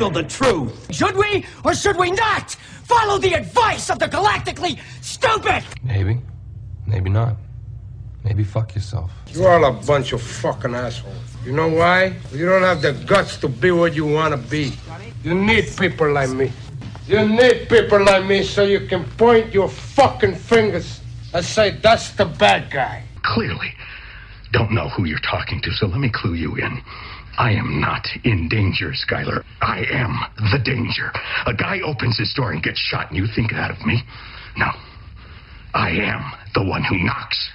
handle the truth. Should we or should we not follow the advice of the galactically stupid? Maybe. Maybe not. Maybe fuck yourself. You're all a bunch of fucking assholes. You know why? You don't have the guts to be what you want to be. You need people like me. You need people like me so you can point your fucking fingers and say, that's the bad guy. Clearly, don't know who you're talking to, so let me clue you in. I am not in danger, Skylar. I am the danger. A guy opens his door and gets shot, and you think that of me? No. I am the one who knocks.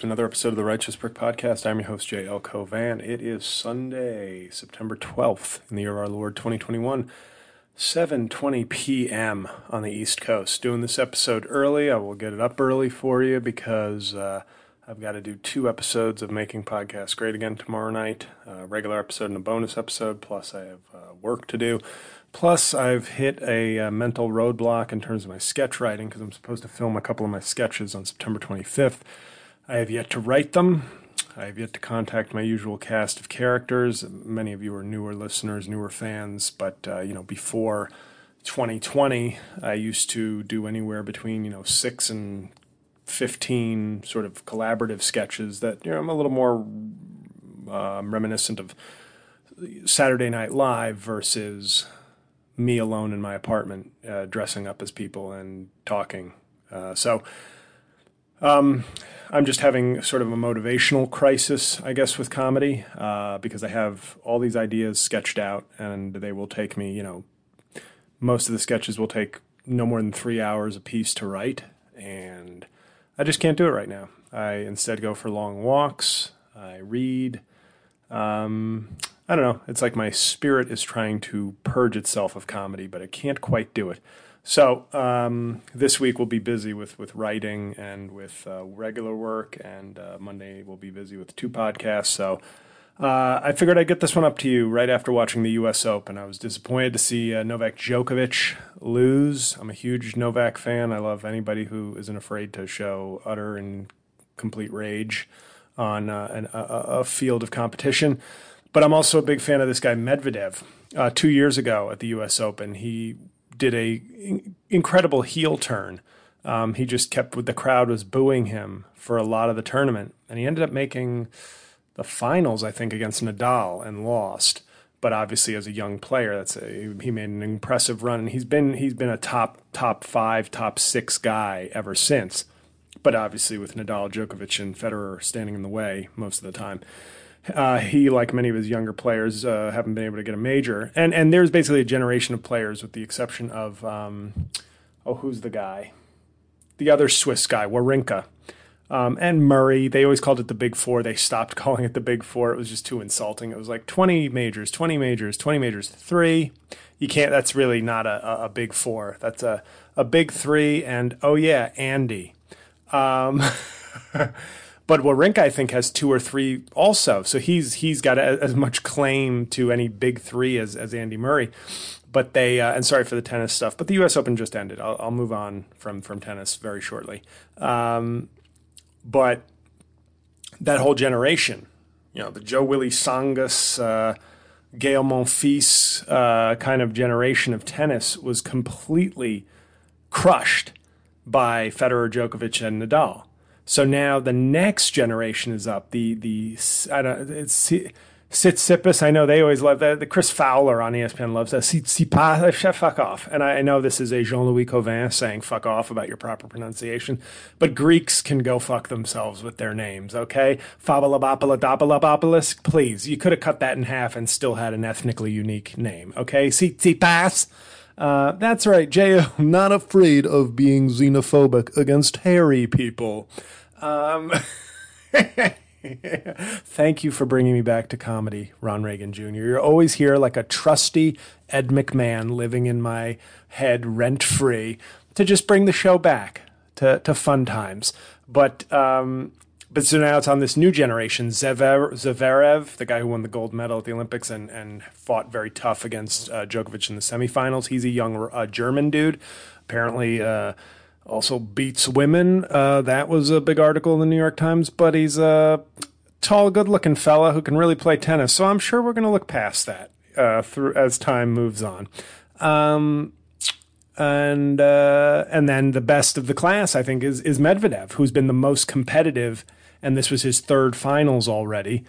To another episode of the Righteous Prick Podcast. I'm your host, J.L. Cauvin. It is Sunday, September 12th, in the year of our Lord 2021, 7.20 p.m. on the East Coast. Doing this episode early. I will get it up early for you because uh, I've got to do two episodes of Making Podcasts Great Again tomorrow night, a regular episode and a bonus episode, plus I have uh, work to do. Plus, I've hit a uh, mental roadblock in terms of my sketch writing because I'm supposed to film a couple of my sketches on September 25th. I have yet to write them. I have yet to contact my usual cast of characters. Many of you are newer listeners, newer fans, but uh, you know, before 2020, I used to do anywhere between you know six and 15 sort of collaborative sketches that you know I'm a little more um, reminiscent of Saturday Night Live versus me alone in my apartment, uh, dressing up as people and talking. Uh, so um, I'm just having sort of a motivational crisis, I guess, with comedy uh, because I have all these ideas sketched out, and they will take me, you know, most of the sketches will take no more than three hours a piece to write, and I just can't do it right now. I instead go for long walks. I read. Um, I don't know. It's like my spirit is trying to purge itself of comedy, but it can't quite do it. So um, this week we'll be busy with with writing and with uh, regular work, and uh, Monday we'll be busy with two podcasts. So uh, I figured I'd get this one up to you right after watching the U.S. Open. I was disappointed to see uh, Novak Djokovic lose. I'm a huge Novak fan. I love anybody who isn't afraid to show utter and complete rage on uh, an, a, a field of competition. But I'm also a big fan of this guy Medvedev. Uh, two years ago at the U.S. Open, he did a in- incredible heel turn. Um, he just kept with the crowd was booing him for a lot of the tournament, and he ended up making the finals, I think, against Nadal and lost. But obviously, as a young player, that's a, he made an impressive run, and he's been he's been a top top five, top six guy ever since. But obviously, with Nadal, Djokovic, and Federer standing in the way most of the time. Uh, he, like many of his younger players, uh, haven't been able to get a major. And and there's basically a generation of players, with the exception of um, oh, who's the guy? The other Swiss guy, Wawrinka, um, and Murray. They always called it the Big Four. They stopped calling it the Big Four. It was just too insulting. It was like 20 majors, 20 majors, 20 majors, three. You can't. That's really not a, a, a Big Four. That's a a Big Three. And oh yeah, Andy. Um, But Wawrinka, I think, has two or three also. So he's he's got a, as much claim to any big three as, as Andy Murray. But they uh, and sorry for the tennis stuff, but the U.S. Open just ended. I'll, I'll move on from from tennis very shortly. Um, but that whole generation, you know, the Joe Willie Tsongas, uh, Gael Monfils uh, kind of generation of tennis was completely crushed by Federer, Djokovic, and Nadal. So now the next generation is up. The the I don't it's Tsitsipas. I know they always love that. The Chris Fowler on ESPN loves that. Tsitsipas, fuck off. And I, know this is a Jean Louis Cauvin saying fuck off about your proper pronunciation, but Greeks can go fuck themselves with their names. Okay, Fabalabapaladobalabopoulos. Please, you could have cut that in half and still had an ethnically unique name. Okay, Tsitsipas. Uh, that's right, J.O. Not afraid of being xenophobic against hairy people. Um, Thank you for bringing me back to comedy, Ron Reagan Jr. You're always here like a trusty Ed McMahon living in my head rent free to just bring the show back to, to fun times. But um, but so now it's on this new generation. Zverev, Zverev, the guy who won the gold medal at the Olympics and, and fought very tough against uh, Djokovic in the semifinals. He's a young uh, German dude. Apparently, uh, also beats women. Uh, that was a big article in the New York Times. But he's a tall, good-looking fella who can really play tennis. So I'm sure we're going to look past that uh, through as time moves on. Um, and uh, and then the best of the class, I think, is is Medvedev, who's been the most competitive, and this was his third finals already.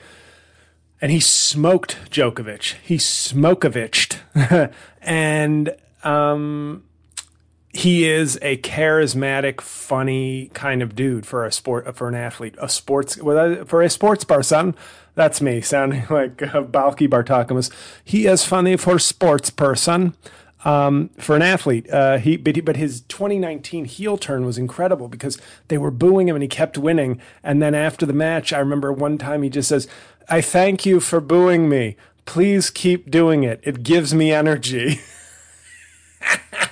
And he smoked Djokovic. He smokoviched, and um, he is a charismatic, funny kind of dude for a sport for an athlete, a sports for a sports person. That's me sounding like uh, Balki Bartokomous. He is funny for sports person. Um, for an athlete, uh, he but, he but his 2019 heel turn was incredible because they were booing him and he kept winning. And then after the match, I remember one time he just says, "I thank you for booing me. Please keep doing it. It gives me energy."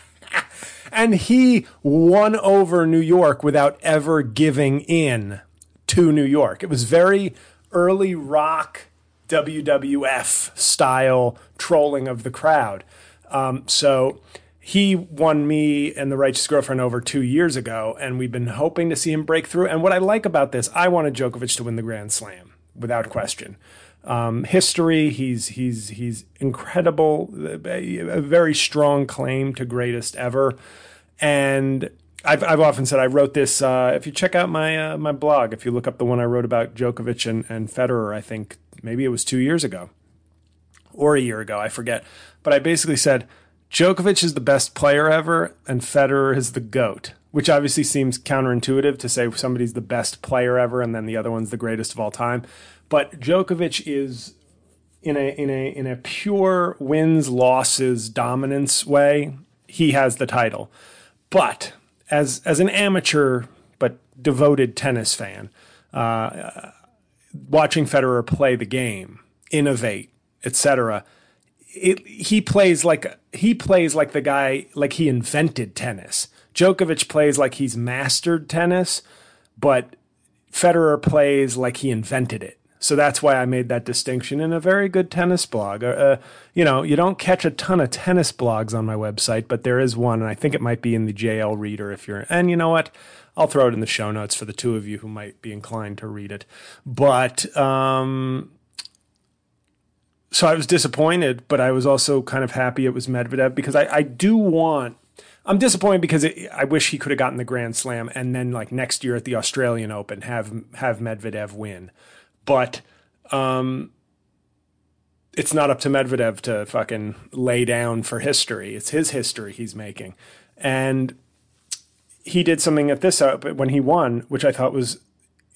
and he won over New York without ever giving in to New York. It was very early rock WWF style trolling of the crowd. Um, so he won me and the Righteous Girlfriend over two years ago, and we've been hoping to see him break through. And what I like about this, I wanted Djokovic to win the Grand Slam without question. Um, history, he's he's he's incredible, a very strong claim to greatest ever, and I've I've often said I wrote this. Uh, if you check out my uh, my blog, if you look up the one I wrote about Djokovic and, and Federer, I think maybe it was two years ago or a year ago, I forget. But I basically said Djokovic is the best player ever, and Federer is the goat. Which obviously seems counterintuitive to say somebody's the best player ever and then the other one's the greatest of all time. But Djokovic is in a in a in a pure wins losses dominance way. He has the title, but as as an amateur but devoted tennis fan, uh, watching Federer play the game, innovate, etc. he plays like he plays like the guy like he invented tennis. Djokovic plays like he's mastered tennis, but Federer plays like he invented it. So that's why I made that distinction in a very good tennis blog. Uh, uh, you know, you don't catch a ton of tennis blogs on my website, but there is one, and I think it might be in the JL Reader if you're. And you know what? I'll throw it in the show notes for the two of you who might be inclined to read it. But um, so I was disappointed, but I was also kind of happy it was Medvedev because I, I do want. I'm disappointed because it, I wish he could have gotten the Grand Slam and then like next year at the Australian Open have have Medvedev win but um, it's not up to Medvedev to fucking lay down for history. It's his history he's making, and he did something at this uh, when he won, which I thought was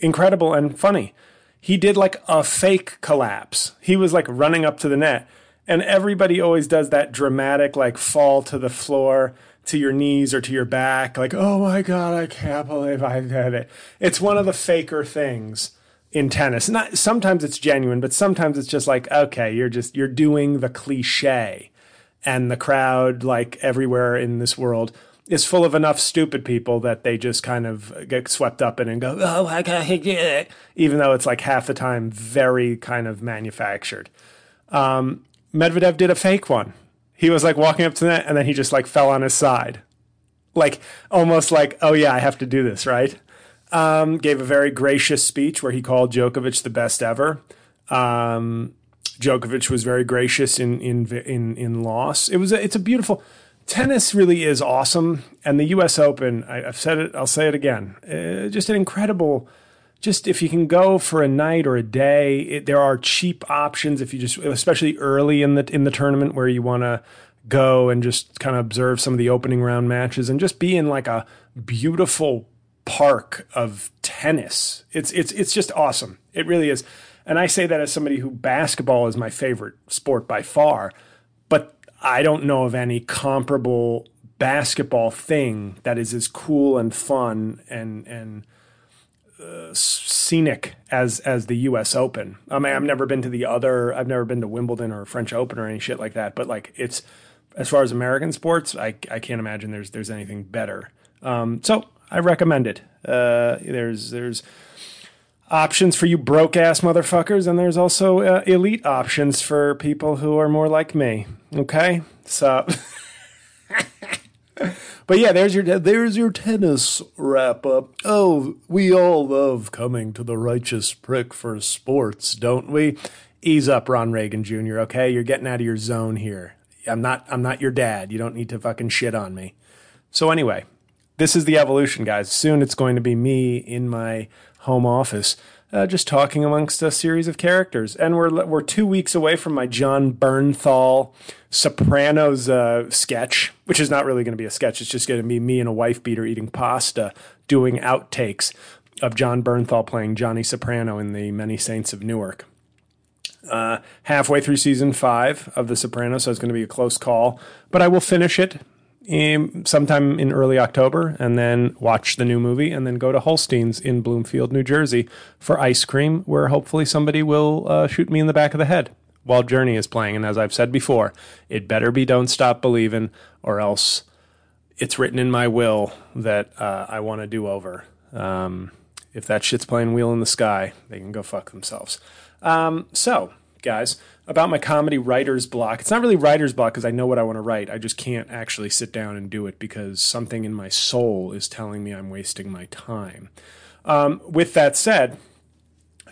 incredible and funny. He did like a fake collapse. He was like running up to the net, and everybody always does that dramatic like fall to the floor to your knees or to your back, like, oh my God, I can't believe I did it. It's one of the faker things in tennis. Not sometimes it's genuine, but sometimes it's just like, okay, you're just you're doing the cliche. And the crowd, like everywhere in this world, is full of enough stupid people that they just kind of get swept up in and go, oh, I can't it. Even though it's like half the time very kind of manufactured. Um, Medvedev did a fake one. He was like walking up to the net and then he just like fell on his side. Like almost like, oh yeah, I have to do this, right? Um, gave a very gracious speech where he called Djokovic the best ever. Um, Djokovic was very gracious in in in in loss. It was a, it's a beautiful. tennis really is awesome, and the U.S. Open. I, have said it. I'll say it again. Uh, just an incredible. Just if you can go for a night or a day, it, there are cheap options. If you just, especially early in the in the tournament, where you want to go and just kind of observe some of the opening round matches and just be in like a beautiful park of tennis. It's it's it's just awesome. It really is. And I say that as somebody who basketball is my favorite sport by far, but I don't know of any comparable basketball thing that is as cool and fun and and uh, scenic as as the U.S. Open. I mean, I've never been to the other. I've never been to Wimbledon or French Open or any shit like that. But like, it's as far as American sports, I I can't imagine there's there's anything better. Um, so I recommend it. Uh, there's there's options for you broke ass motherfuckers, and there's also uh, elite options for people who are more like me. Okay, so. but yeah, there's your there's your tennis wrap up. Oh, we all love coming to the righteous prick for sports, don't we? Ease up, Ron Reagan Jr. Okay, you're getting out of your zone here. I'm not I'm not your dad. You don't need to fucking shit on me. So anyway, this is the evolution, guys. Soon it's going to be me in my home office, uh, just talking amongst a series of characters. And we're we're two weeks away from my Jon Bernthal Sopranos uh, sketch, which is not really going to be a sketch. It's just going to be me and a wife beater eating pasta, doing outtakes of Jon Bernthal playing Johnny Soprano in the Many Saints of Newark. Uh, halfway through season five of The Sopranos, so it's going to be a close call, but I will finish it in, sometime in early October and then watch the new movie and then go to Holsten's in Bloomfield, New Jersey for ice cream, where hopefully somebody will uh, shoot me in the back of the head while Journey is playing. And as I've said before, it better be Don't Stop Believing or else it's written in my will that uh, I want to do over. Um, if that shit's playing Wheel in the Sky, they can go fuck themselves. Um, so, guys, about my comedy writer's block. It's not really writer's block because I know what I want to write. I just can't actually sit down and do it because something in my soul is telling me I'm wasting my time. Um, with that said,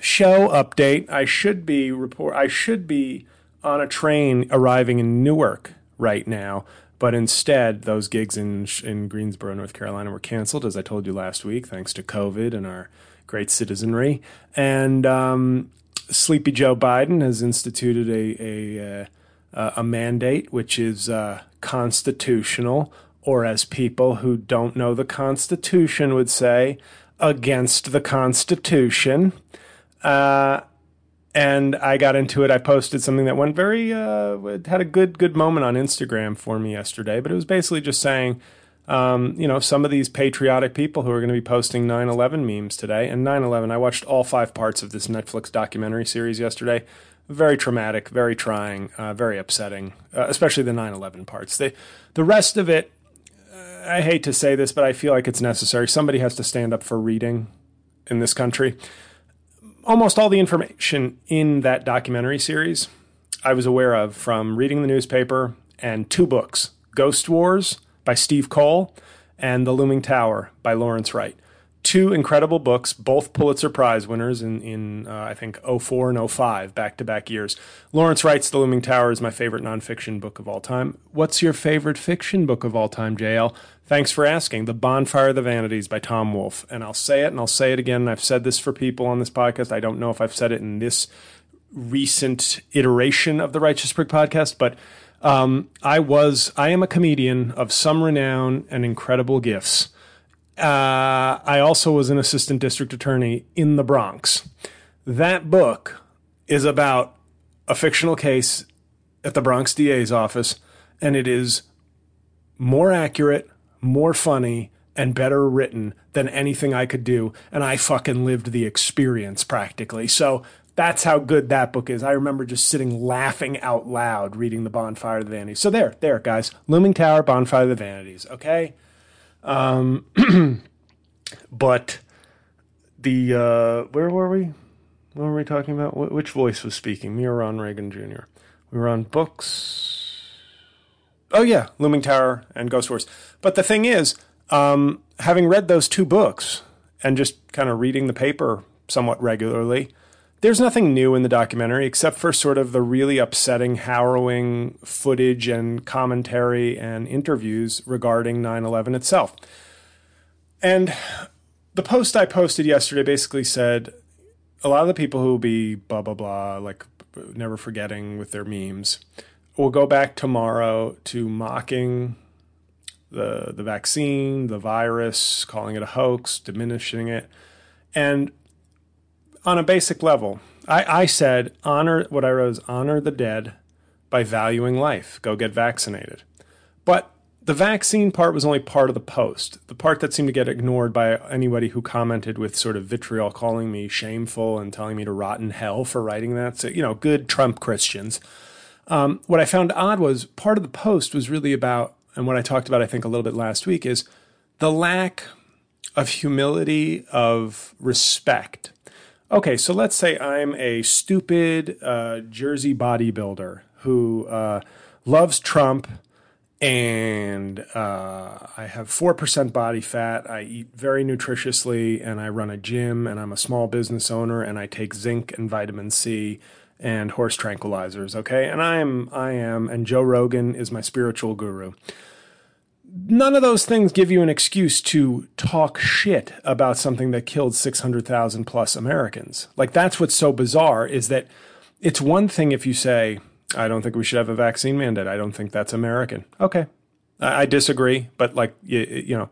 show update. I should be report. I should be on a train arriving in Newark right now, but instead those gigs in in Greensboro, North Carolina, were canceled as I told you last week, thanks to COVID and our great citizenry. And um, Sleepy Joe Biden has instituted a a, uh, a mandate which is uh, constitutional, or as people who don't know the Constitution would say, against the Constitution. Uh, and I got into it. I posted something that went very uh, had a good good moment on Instagram for me yesterday. But it was basically just saying um, you know, some of these patriotic people who are going to be posting 9 11 memes today. And 9 11, I watched all five parts of this Netflix documentary series yesterday. Very traumatic, very trying, uh, very upsetting, uh, especially the 9 11 parts. They, the rest of it, uh, I hate to say this, but I feel like it's necessary. Somebody has to stand up for reading in this country. Almost all the information in that documentary series I was aware of from reading the newspaper and two books Ghost Wars by Steve Coll and The Looming Tower by Lawrence Wright. Two incredible books, both Pulitzer Prize winners in, in uh, I think, 04 and 05, back to back years. Lawrence Wright's The Looming Tower is my favorite nonfiction book of all time. What's your favorite fiction book of all time, JL? Thanks for asking. The Bonfire of the Vanities by Tom Wolfe. And I'll say it and I'll say it again. I've said this for people on this podcast. I don't know if I've said it in this recent iteration of the Righteous Prick podcast, but um, I was, I am a comedian of some renown and incredible gifts. Uh, I also was an assistant district attorney in the Bronx. That book is about a fictional case at the Bronx DA's office, and it is more accurate, more funny, and better written than anything I could do. And I fucking lived the experience practically. So that's how good that book is. I remember just sitting laughing out loud reading The Bonfire of the Vanities. So there, there, guys. Looming Tower, Bonfire of the Vanities. Okay. Um, but the uh, where were we? What were we talking about? Wh- which voice was speaking? Me or Ron Reagan Jr. We were on books. Oh yeah, Looming Tower and Ghost Wars. But the thing is, um, having read those two books and just kind of reading the paper somewhat regularly there's nothing new in the documentary except for sort of the really upsetting, harrowing footage and commentary and interviews regarding 9 11 itself. And the post I posted yesterday basically said a lot of the people who will be blah, blah, blah, like never forgetting with their memes, will go back tomorrow to mocking the, the vaccine, the virus, calling it a hoax, diminishing it. And on a basic level, I, I said honor what I wrote is honor the dead by valuing life. Go get vaccinated. But the vaccine part was only part of the post. The part that seemed to get ignored by anybody who commented with sort of vitriol, calling me shameful and telling me to rot in hell for writing that. So, you know, good Trump Christians. Um, what I found odd was part of the post was really about, and what I talked about, I think, a little bit last week, is the lack of humility, of respect. Okay, so let's say I'm a stupid uh, Jersey bodybuilder who uh, loves Trump and uh, I have 4% body fat. I eat very nutritiously and I run a gym and I'm a small business owner and I take zinc and vitamin C and horse tranquilizers, okay? And I am I am and Joe Rogan is my spiritual guru. None of those things give you an excuse to talk shit about something that killed 600,000 plus Americans. Like that's what's so bizarre is that it's one thing if you say I don't think we should have a vaccine mandate. I don't think that's American. Okay. I, I disagree, but like, you, you know,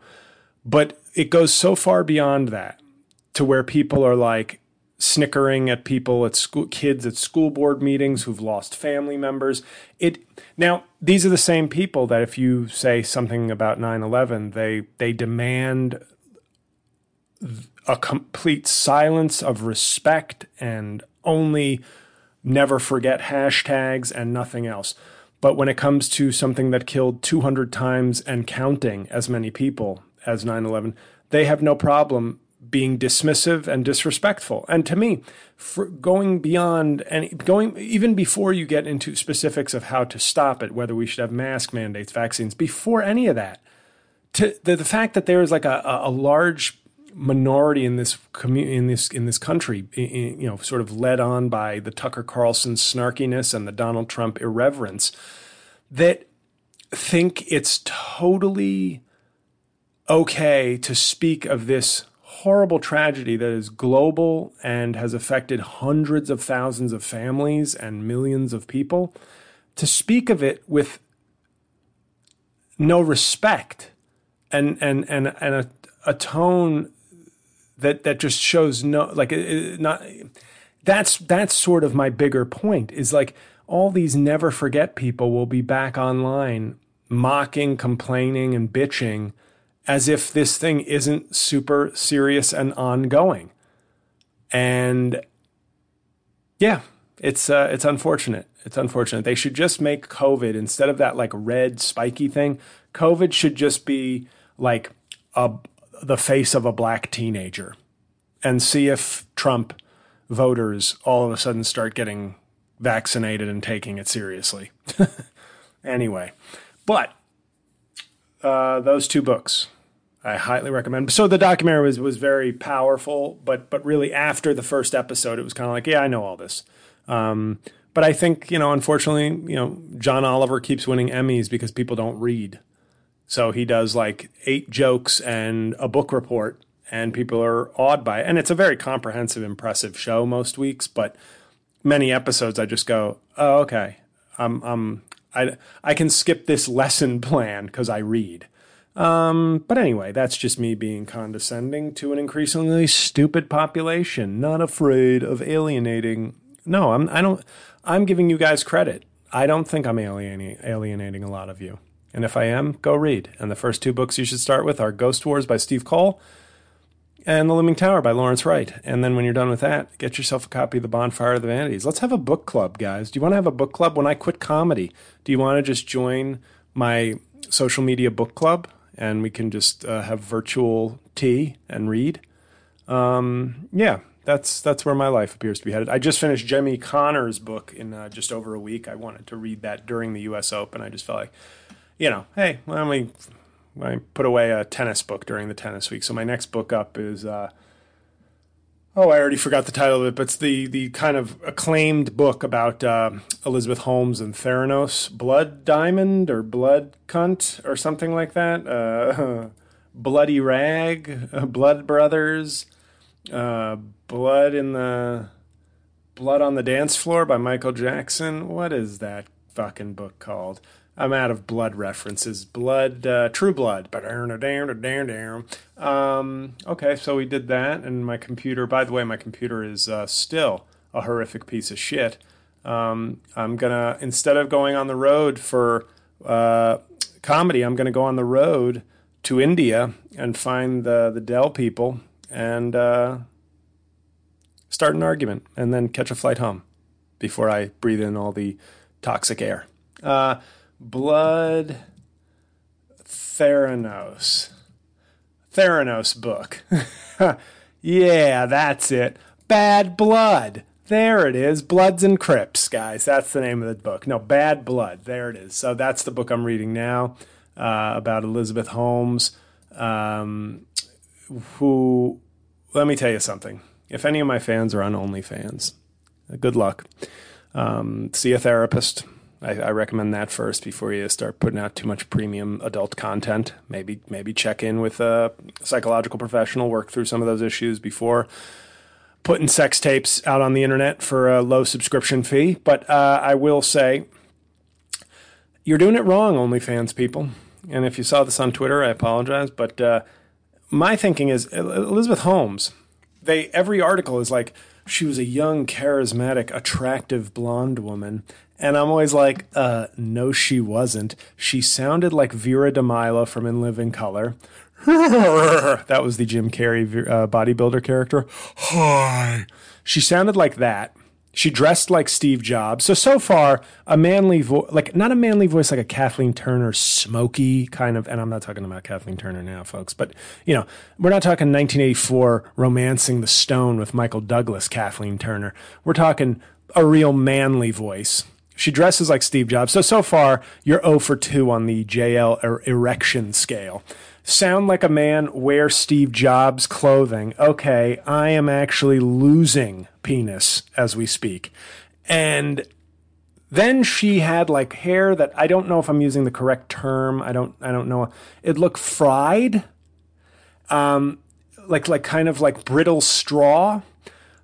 but it goes so far beyond that to where people are like snickering at people at school, kids at school board meetings who've lost family members. It now these are the same people that if you say something about 9/11, they they demand a complete silence of respect and only never forget hashtags and nothing else. But when it comes to something that killed 200 times and counting as many people as 9 11, they have no problem being dismissive and disrespectful. And to me, going beyond and going even before you get into specifics of how to stop it, whether we should have mask mandates, vaccines, before any of that, to the, the fact that there is like a, a large minority in this community in this in this country, you know, sort of led on by the Tucker Carlson snarkiness and the Donald Trump irreverence, that think it's totally okay to speak of this horrible tragedy that is global and has affected hundreds of thousands of families and millions of people, to speak of it with no respect and and and and a, a tone that that just shows no like it, not that's that's sort of my bigger point is like all these never forget people will be back online mocking complaining and bitching as if this thing isn't super serious and ongoing. And yeah it's uh, it's unfortunate. It's unfortunate. They should just make covid instead of that like red spiky thing covid should just be like a the face of a black teenager and see if Trump voters all of a sudden start getting vaccinated and taking it seriously. anyway, but uh, those two books I highly recommend. So the documentary was was very powerful, but but really after the first episode, it was kind of like, yeah, I know all this. Um, but I think you know, unfortunately, you know, John Oliver keeps winning Emmys because people don't read. So he does like eight jokes and a book report, and people are awed by it. And it's a very comprehensive, impressive show most weeks, but many episodes I just go, oh, okay, I'm, I'm, I, I can skip this lesson plan because I read. Um, but anyway, that's just me being condescending to an increasingly stupid population, not afraid of alienating. No, I'm, I don't, I'm giving you guys credit. I don't think I'm alienating, alienating a lot of you. And if I am, go read. And the first two books you should start with are Ghost Wars by Steve Coll and The Looming Tower by Lawrence Wright. And then when you're done with that, get yourself a copy of The Bonfire of the Vanities. Let's have a book club, guys. Do you want to have a book club? When I quit comedy, do you want to just join my social media book club and we can just uh, have virtual tea and read? Um, yeah, that's that's where my life appears to be headed. I just finished Jimmy Connors' book in uh, just over a week. I wanted to read that during the U.S. Open. I just felt like you know, hey, let me I put away a tennis book during the tennis week. So my next book up is uh, Oh, I already forgot the title of it, but it's the the kind of acclaimed book about uh, Elizabeth Holmes and Theranos, Blood Diamond or Blood Cunt or something like that. Uh, Bloody Rag, Blood Brothers, uh, Blood in the Blood on the Dance Floor by Michael Jackson. What is that fucking book called? I'm out of blood references. Blood, uh, True Blood. Um, okay, so we did that, and my computer. By the way, my computer is uh, still a horrific piece of shit. Um, I'm gonna instead of going on the road for uh, comedy, I'm gonna go on the road to India and find the the Dell people and uh, start an argument, and then catch a flight home before I breathe in all the toxic air. Uh, Blood Theranos. Theranos book. yeah, that's it. Bad Blood. There it is. Bloods and Crips, guys. That's the name of the book. No, Bad Blood. There it is. So that's the book I'm reading now uh, about Elizabeth Holmes, um, who, let me tell you something. If any of my fans are on OnlyFans, good luck. Um, see a therapist I, I, recommend that first before you start putting out too much premium adult content. Maybe maybe check in with a psychological professional, work through some of those issues before putting sex tapes out on the internet for a low subscription fee. But uh, I will say, you're doing it wrong, OnlyFans people. And if you saw this on Twitter, I apologize. But uh, my thinking is Elizabeth Holmes. They every article is like she was a young, charismatic, attractive blonde woman, and I'm always like, uh, no, she wasn't. She sounded like Vera DeMilo from In Living Color. that was the Jim Carrey uh, bodybuilder character. Hi. She sounded like that. She dressed like Steve Jobs. So, so far, a manly voice, like not a manly voice like a Kathleen Turner, smoky kind of, and I'm not talking about Kathleen Turner now, folks, but you know, we're not talking 1984 romancing the stone with Michael Douglas, Kathleen Turner. We're talking a real manly voice she dresses like Steve Jobs. So, so far, you're 0 for 2 on the JL er- erection scale. Sound like a man, wear Steve Jobs clothing. Okay, I am actually losing penis as we speak. And then she had like hair that I don't know if I'm using the correct term. I don't I don't know. It looked fried. Um like like kind of like brittle straw.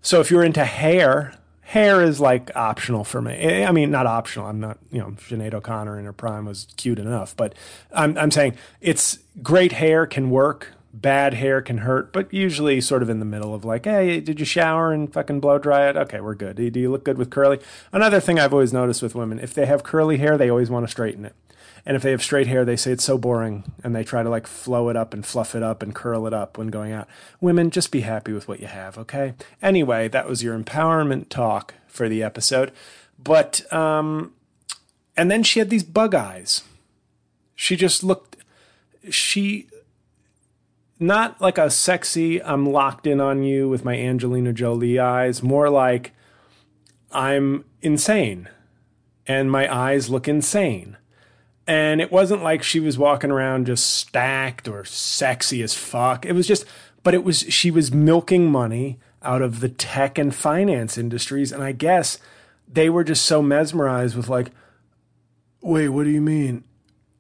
So if you're into hair, hair is like optional for me. I mean, not optional. I'm not, you know, Sinead O'Connor in her prime was cute enough, but I'm, I'm saying it's great hair can work. Bad hair can hurt, but usually sort of in the middle of like, hey, did you shower and fucking blow dry it? Okay, we're good. Do you look good with curly? Another thing I've always noticed with women, if they have curly hair, they always want to straighten it. And if they have straight hair, they say it's so boring and they try to like flow it up and fluff it up and curl it up when going out. Women, just be happy with what you have, okay? Anyway, that was your empowerment talk for the episode. But, um, and then she had these bug eyes. She just looked, she, not like a sexy, I'm locked in on you with my Angelina Jolie eyes, more like I'm insane and my eyes look insane. And it wasn't like she was walking around just stacked or sexy as fuck. It was just, but it was, she was milking money out of the tech and finance industries. And I guess they were just so mesmerized with, like, wait, what do you mean?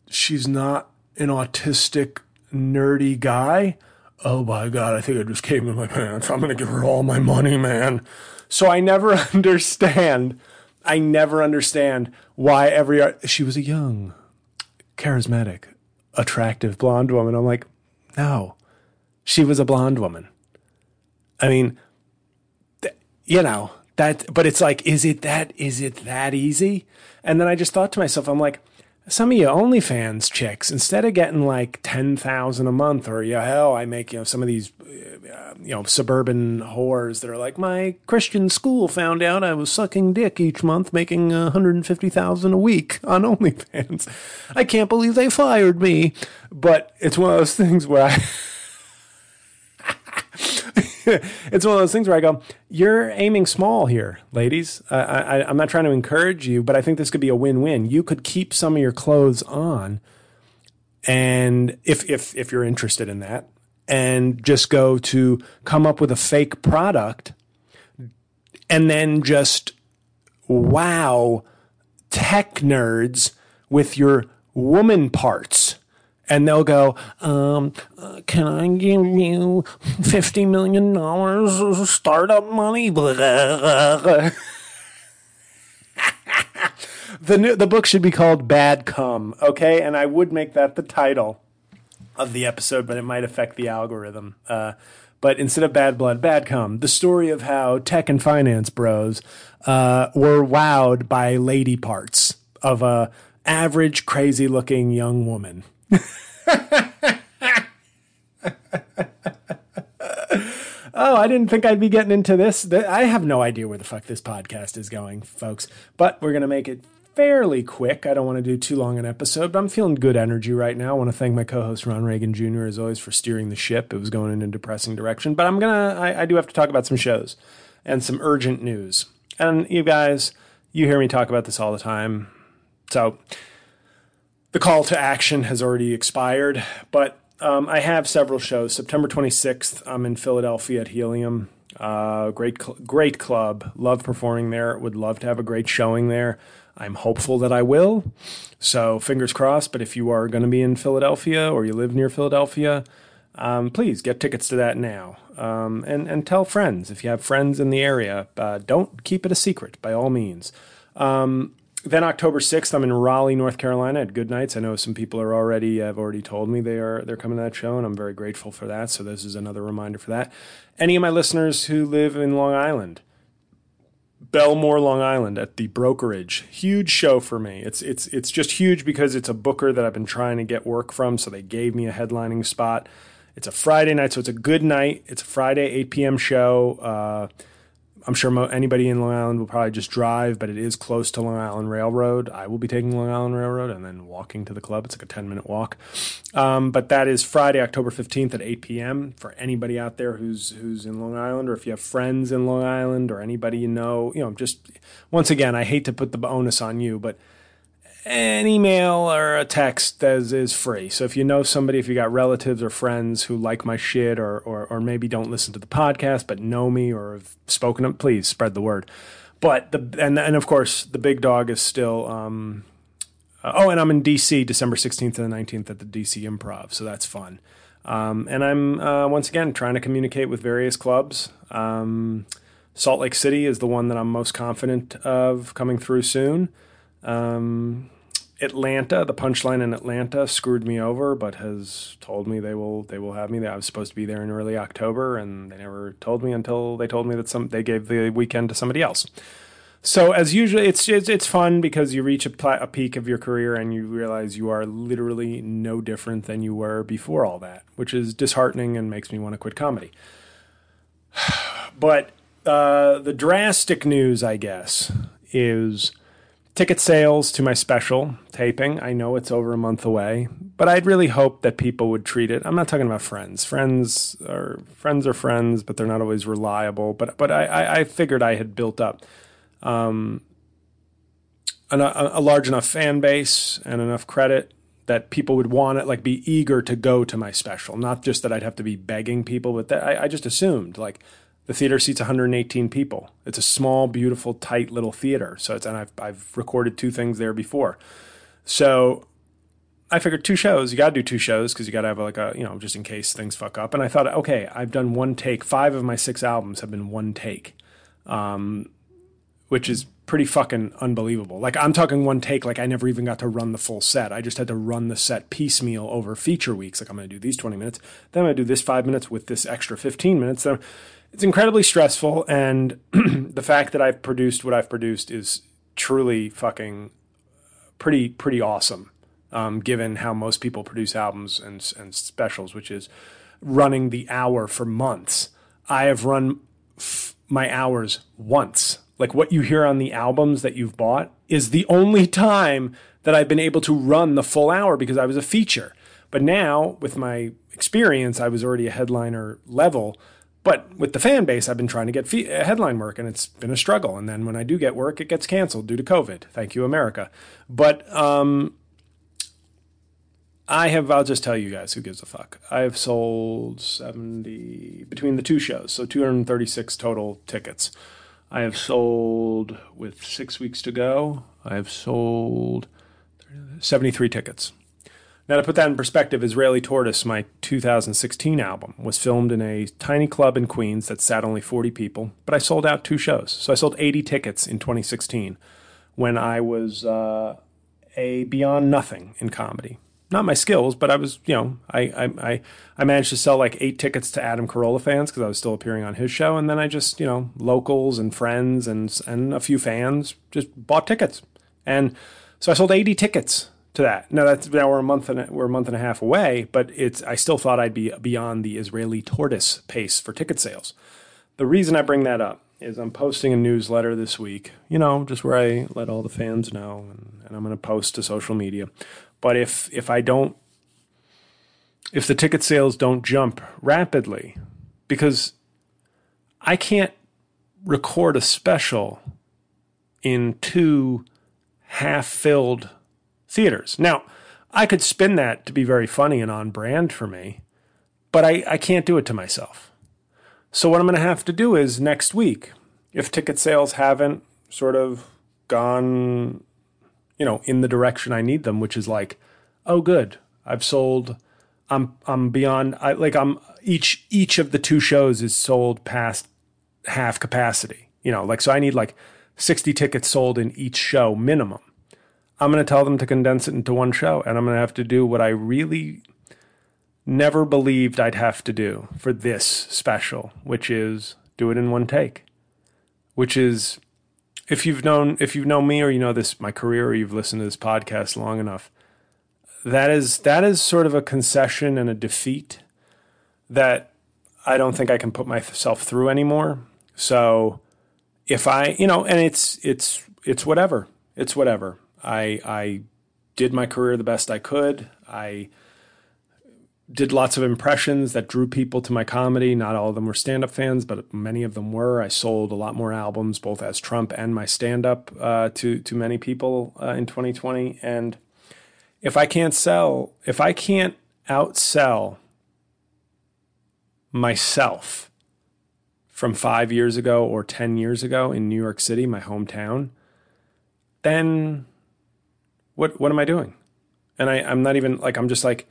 She's not an autistic, nerdy guy? Oh my God, I think I just came in my pants. I'm going to give her all my money, man. So I never understand. I never understand why every, she was a young, charismatic, attractive blonde woman. I'm like, no, she was a blonde woman. I mean, th- you know, that, but it's like, is it that, is it that easy? And then I just thought to myself, I'm like, some of your OnlyFans chicks, instead of getting like 10,000 a month or, yeah, hell, I make, you know, some of these, uh, you know, suburban whores that are like, my Christian school found out I was sucking dick each month, making uh, 150,000 a week on OnlyFans. I can't believe they fired me. But it's one of those things where I, it's one of those things where I go, you're aiming small here, ladies. I, I, I'm not trying to encourage you, but I think this could be a win-win. You could keep some of your clothes on, and if if if you're interested in that, and just go to come up with a fake product and then just wow tech nerds with your woman parts. And they'll go, um, uh, can I give you $50 million of startup money? the, new, the book should be called Bad Cum, okay? And I would make that the title of the episode, but it might affect the algorithm. Uh, but instead of bad blood, bad cum. The story of how tech and finance bros uh, were wowed by lady parts of a average, crazy looking young woman. oh, I didn't think I'd be getting into this. I have no idea where the fuck this podcast is going, folks. But we're going to make it fairly quick. I don't want to do too long an episode, but I'm feeling good energy right now. I want to thank my co-host Ron Reagan Jr. as always for steering the ship. It was going in a depressing direction, but I'm gonna. I, I do have to talk about some shows and some urgent news. And you guys, you hear me talk about this all the time. So the call to action has already expired, but um, I have several shows. September 26th, I'm in Philadelphia at Helium. Uh, great, cl- great club. Love performing there. Would love to have a great showing there. I'm hopeful that I will. So fingers crossed. But if you are going to be in Philadelphia or you live near Philadelphia, um, please get tickets to that now. Um, and and tell friends if you have friends in the area. Uh, don't keep it a secret by all means. Um, then October 6th, I'm in Raleigh, North Carolina at Good Nights. I know some people are already have already told me they are they're coming to that show, and I'm very grateful for that. So this is another reminder for that. Any of my listeners who live in Long Island, Bellmore, Long Island at the brokerage. Huge show for me. It's it's it's just huge because it's a booker that I've been trying to get work from, so they gave me a headlining spot. It's a Friday night, so it's a good night. It's a Friday 8 p.m. show. Uh, I'm sure mo- anybody in Long Island will probably just drive, but it is close to Long Island Railroad. I will be taking Long Island Railroad and then walking to the club. It's like a 10 minute walk. Um, but that is Friday, October 15th at 8 p.m. for anybody out there who's who's in Long Island, or if you have friends in Long Island, or anybody you know. You know, just once again, I hate to put the onus on you, but an email or a text is, is free. So if you know somebody, if you got relatives or friends who like my shit or, or, or maybe don't listen to the podcast but know me or have spoken to please spread the word. But the and and of course the big dog is still um, uh, oh and I'm in DC December 16th and the 19th at the DC Improv, so that's fun. Um, and I'm uh, once again trying to communicate with various clubs. Um, Salt Lake City is the one that I'm most confident of coming through soon. Um, Atlanta, the punchline in Atlanta screwed me over, but has told me they will they will have me. I was supposed to be there in early October, and they never told me until they told me that some they gave the weekend to somebody else. So as usual, it's it's, it's fun because you reach a, a peak of your career and you realize you are literally no different than you were before all that, which is disheartening and makes me want to quit comedy. but uh, the drastic news, I guess, is ticket sales to my special taping. I know it's over a month away, but I'd really hope that people would treat it. I'm not talking about friends. Friends are friends are friends, but they're not always reliable. But but I I, figured I had built up um, a, a large enough fan base and enough credit that people would want it, like be eager to go to my special. Not just that I'd have to be begging people, but that I, I just assumed like the theater seats 118 people. It's a small, beautiful, tight little theater. So it's and I've I've recorded two things there before. So I figured two shows. You got to do two shows because you got to have like a you know just in case things fuck up. And I thought, okay, I've done one take. Five of my six albums have been one take, um, which is pretty fucking unbelievable. Like I'm talking one take. Like I never even got to run the full set. I just had to run the set piecemeal over feature weeks. Like I'm going to do these 20 minutes, then I'm going to do this five minutes with this extra 15 minutes. So it's incredibly stressful, and the fact that I've produced what I've produced is truly fucking pretty pretty awesome. Um, given how most people produce albums and and specials, which is running the hour for months. I have run f- my hours once. Like what you hear on the albums that you've bought is the only time that I've been able to run the full hour because I was a feature. But now, with my experience, I was already a headliner level. But with the fan base, I've been trying to get headline work, and it's been a struggle. And then when I do get work, it gets canceled due to COVID. Thank you, America. But um, I have, I'll just tell you guys who gives a fuck. I have sold 70 between the two shows, so 236 total tickets. I have sold, with six weeks to go, I have sold 73 tickets. Now, to put that in perspective, Israeli Tortoise, my 2016 album, was filmed in a tiny club in Queens that sat only 40 people, but I sold out two shows. So I sold 80 tickets in 2016 when I was uh, a beyond nothing in comedy. Not my skills, but I was, you know, I, I, I, managed to sell like eight tickets to Adam Carolla fans because I was still appearing on his show. And then I just, you know, locals and friends and, and a few fans just bought tickets. And so I sold 80 tickets to that. Now that's now we're a month and a, we're a month and a half away, but it's I still thought I'd be beyond the Israeli tortoise pace for ticket sales. The reason I bring that up is I'm posting a newsletter this week, you know, just where I let all the fans know, and, and I'm going to post to social media. But if if I don't, if the ticket sales don't jump rapidly, because I can't record a special in two half-filled theaters. Now, I could spin that to be very funny and on brand for me, but I, I can't do it to myself. So, what I'm going to have to do is next week, if ticket sales haven't sort of gone, you know, in the direction I need them, which is like, oh, good, I've sold, I'm I'm beyond, I like I'm each each of the two shows is sold past half capacity, you know, like so I need like 60 tickets sold in each show minimum. I'm going to tell them to condense it into one show, and I'm going to have to do what I really never believed I'd have to do for this special, which is do it in one take. Which is, if you've known if you've known me or you know this my career or you've listened to this podcast long enough, that is that is sort of a concession and a defeat that I don't think I can put myself through anymore. So if I, you know, and it's it's it's whatever. It's whatever. I I did my career the best I could. I did lots of impressions that drew people to my comedy. Not all of them were stand up fans, but many of them were. I sold a lot more albums, both as Trump and my stand up, uh, to, to many people uh, in 2020. And if I can't sell, if I can't outsell myself from five years ago or 10 years ago in New York City, my hometown, then what, what am I doing? And I, I'm not even like, I'm just like,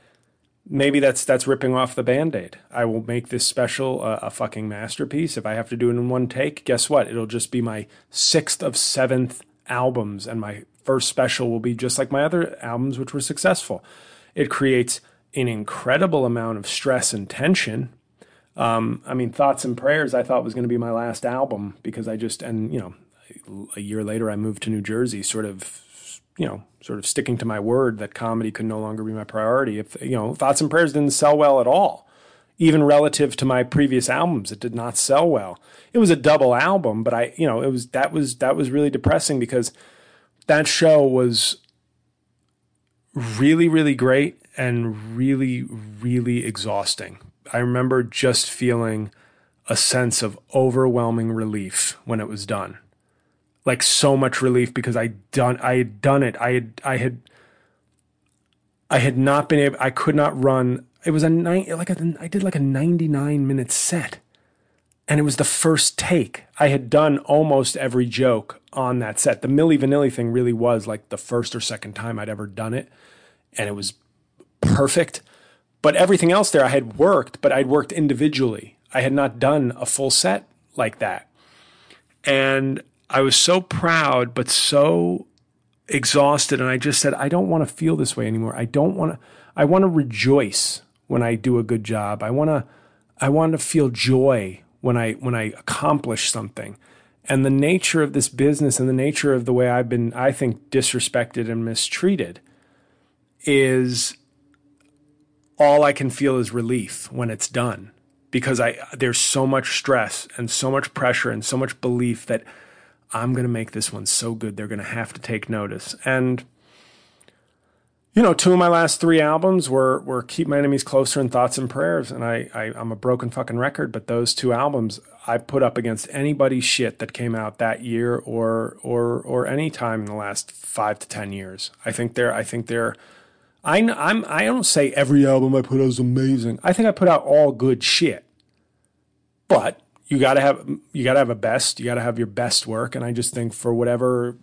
maybe that's that's ripping off the band-aid. I will make this special a fucking masterpiece. If i have to do it in one take guess what? It'll just be my sixth of seventh albums and my first special will be just like my other albums which were successful. It creates an incredible amount of stress and tension. Um, i mean thoughts and prayers i thought was going to be my last album because i just and you know a year later i moved to new jersey sort of you know, sort of sticking to my word that comedy could no longer be my priority. If you know, Thoughts and Prayers didn't sell well at all, even relative to my previous albums, it did not sell well. It was a double album, but I, you know, it was that was that was really depressing because that show was really really great and really really exhausting. I remember just feeling a sense of overwhelming relief when it was done like so much relief because I done I had done it. I had I had I had not been able I could not run. It was a nine like a, I did like a 99 minute set. And it was the first take. I had done almost every joke on that set. The Milli Vanilli thing really was like the first or second time I'd ever done it. And it was perfect. But everything else there I had worked, but I'd worked individually. I had not done a full set like that. And I was so proud, but so exhausted. And I just said, I don't want to feel this way anymore. I don't want to, I want to rejoice when I do a good job. I want to, I want to feel joy when I, when I accomplish something. And the nature of this business and the nature of the way I've been, I think, disrespected and mistreated is all I can feel is relief when it's done because I, there's so much stress and so much pressure and so much belief that I'm going to make this one so good they're going to have to take notice. And you know, two of my last three albums were were Keep My Enemies Closer and Thoughts and Prayers, and I, I I'm a broken fucking record, but those two albums I put up against anybody's shit that came out that year or or or any time in the last five to ten years. I think they're I think they're I I'm I don't say every album I put out is amazing. I think I put out all good shit. But you got to have you got to have a best. You got to have your best work and I just think for whatever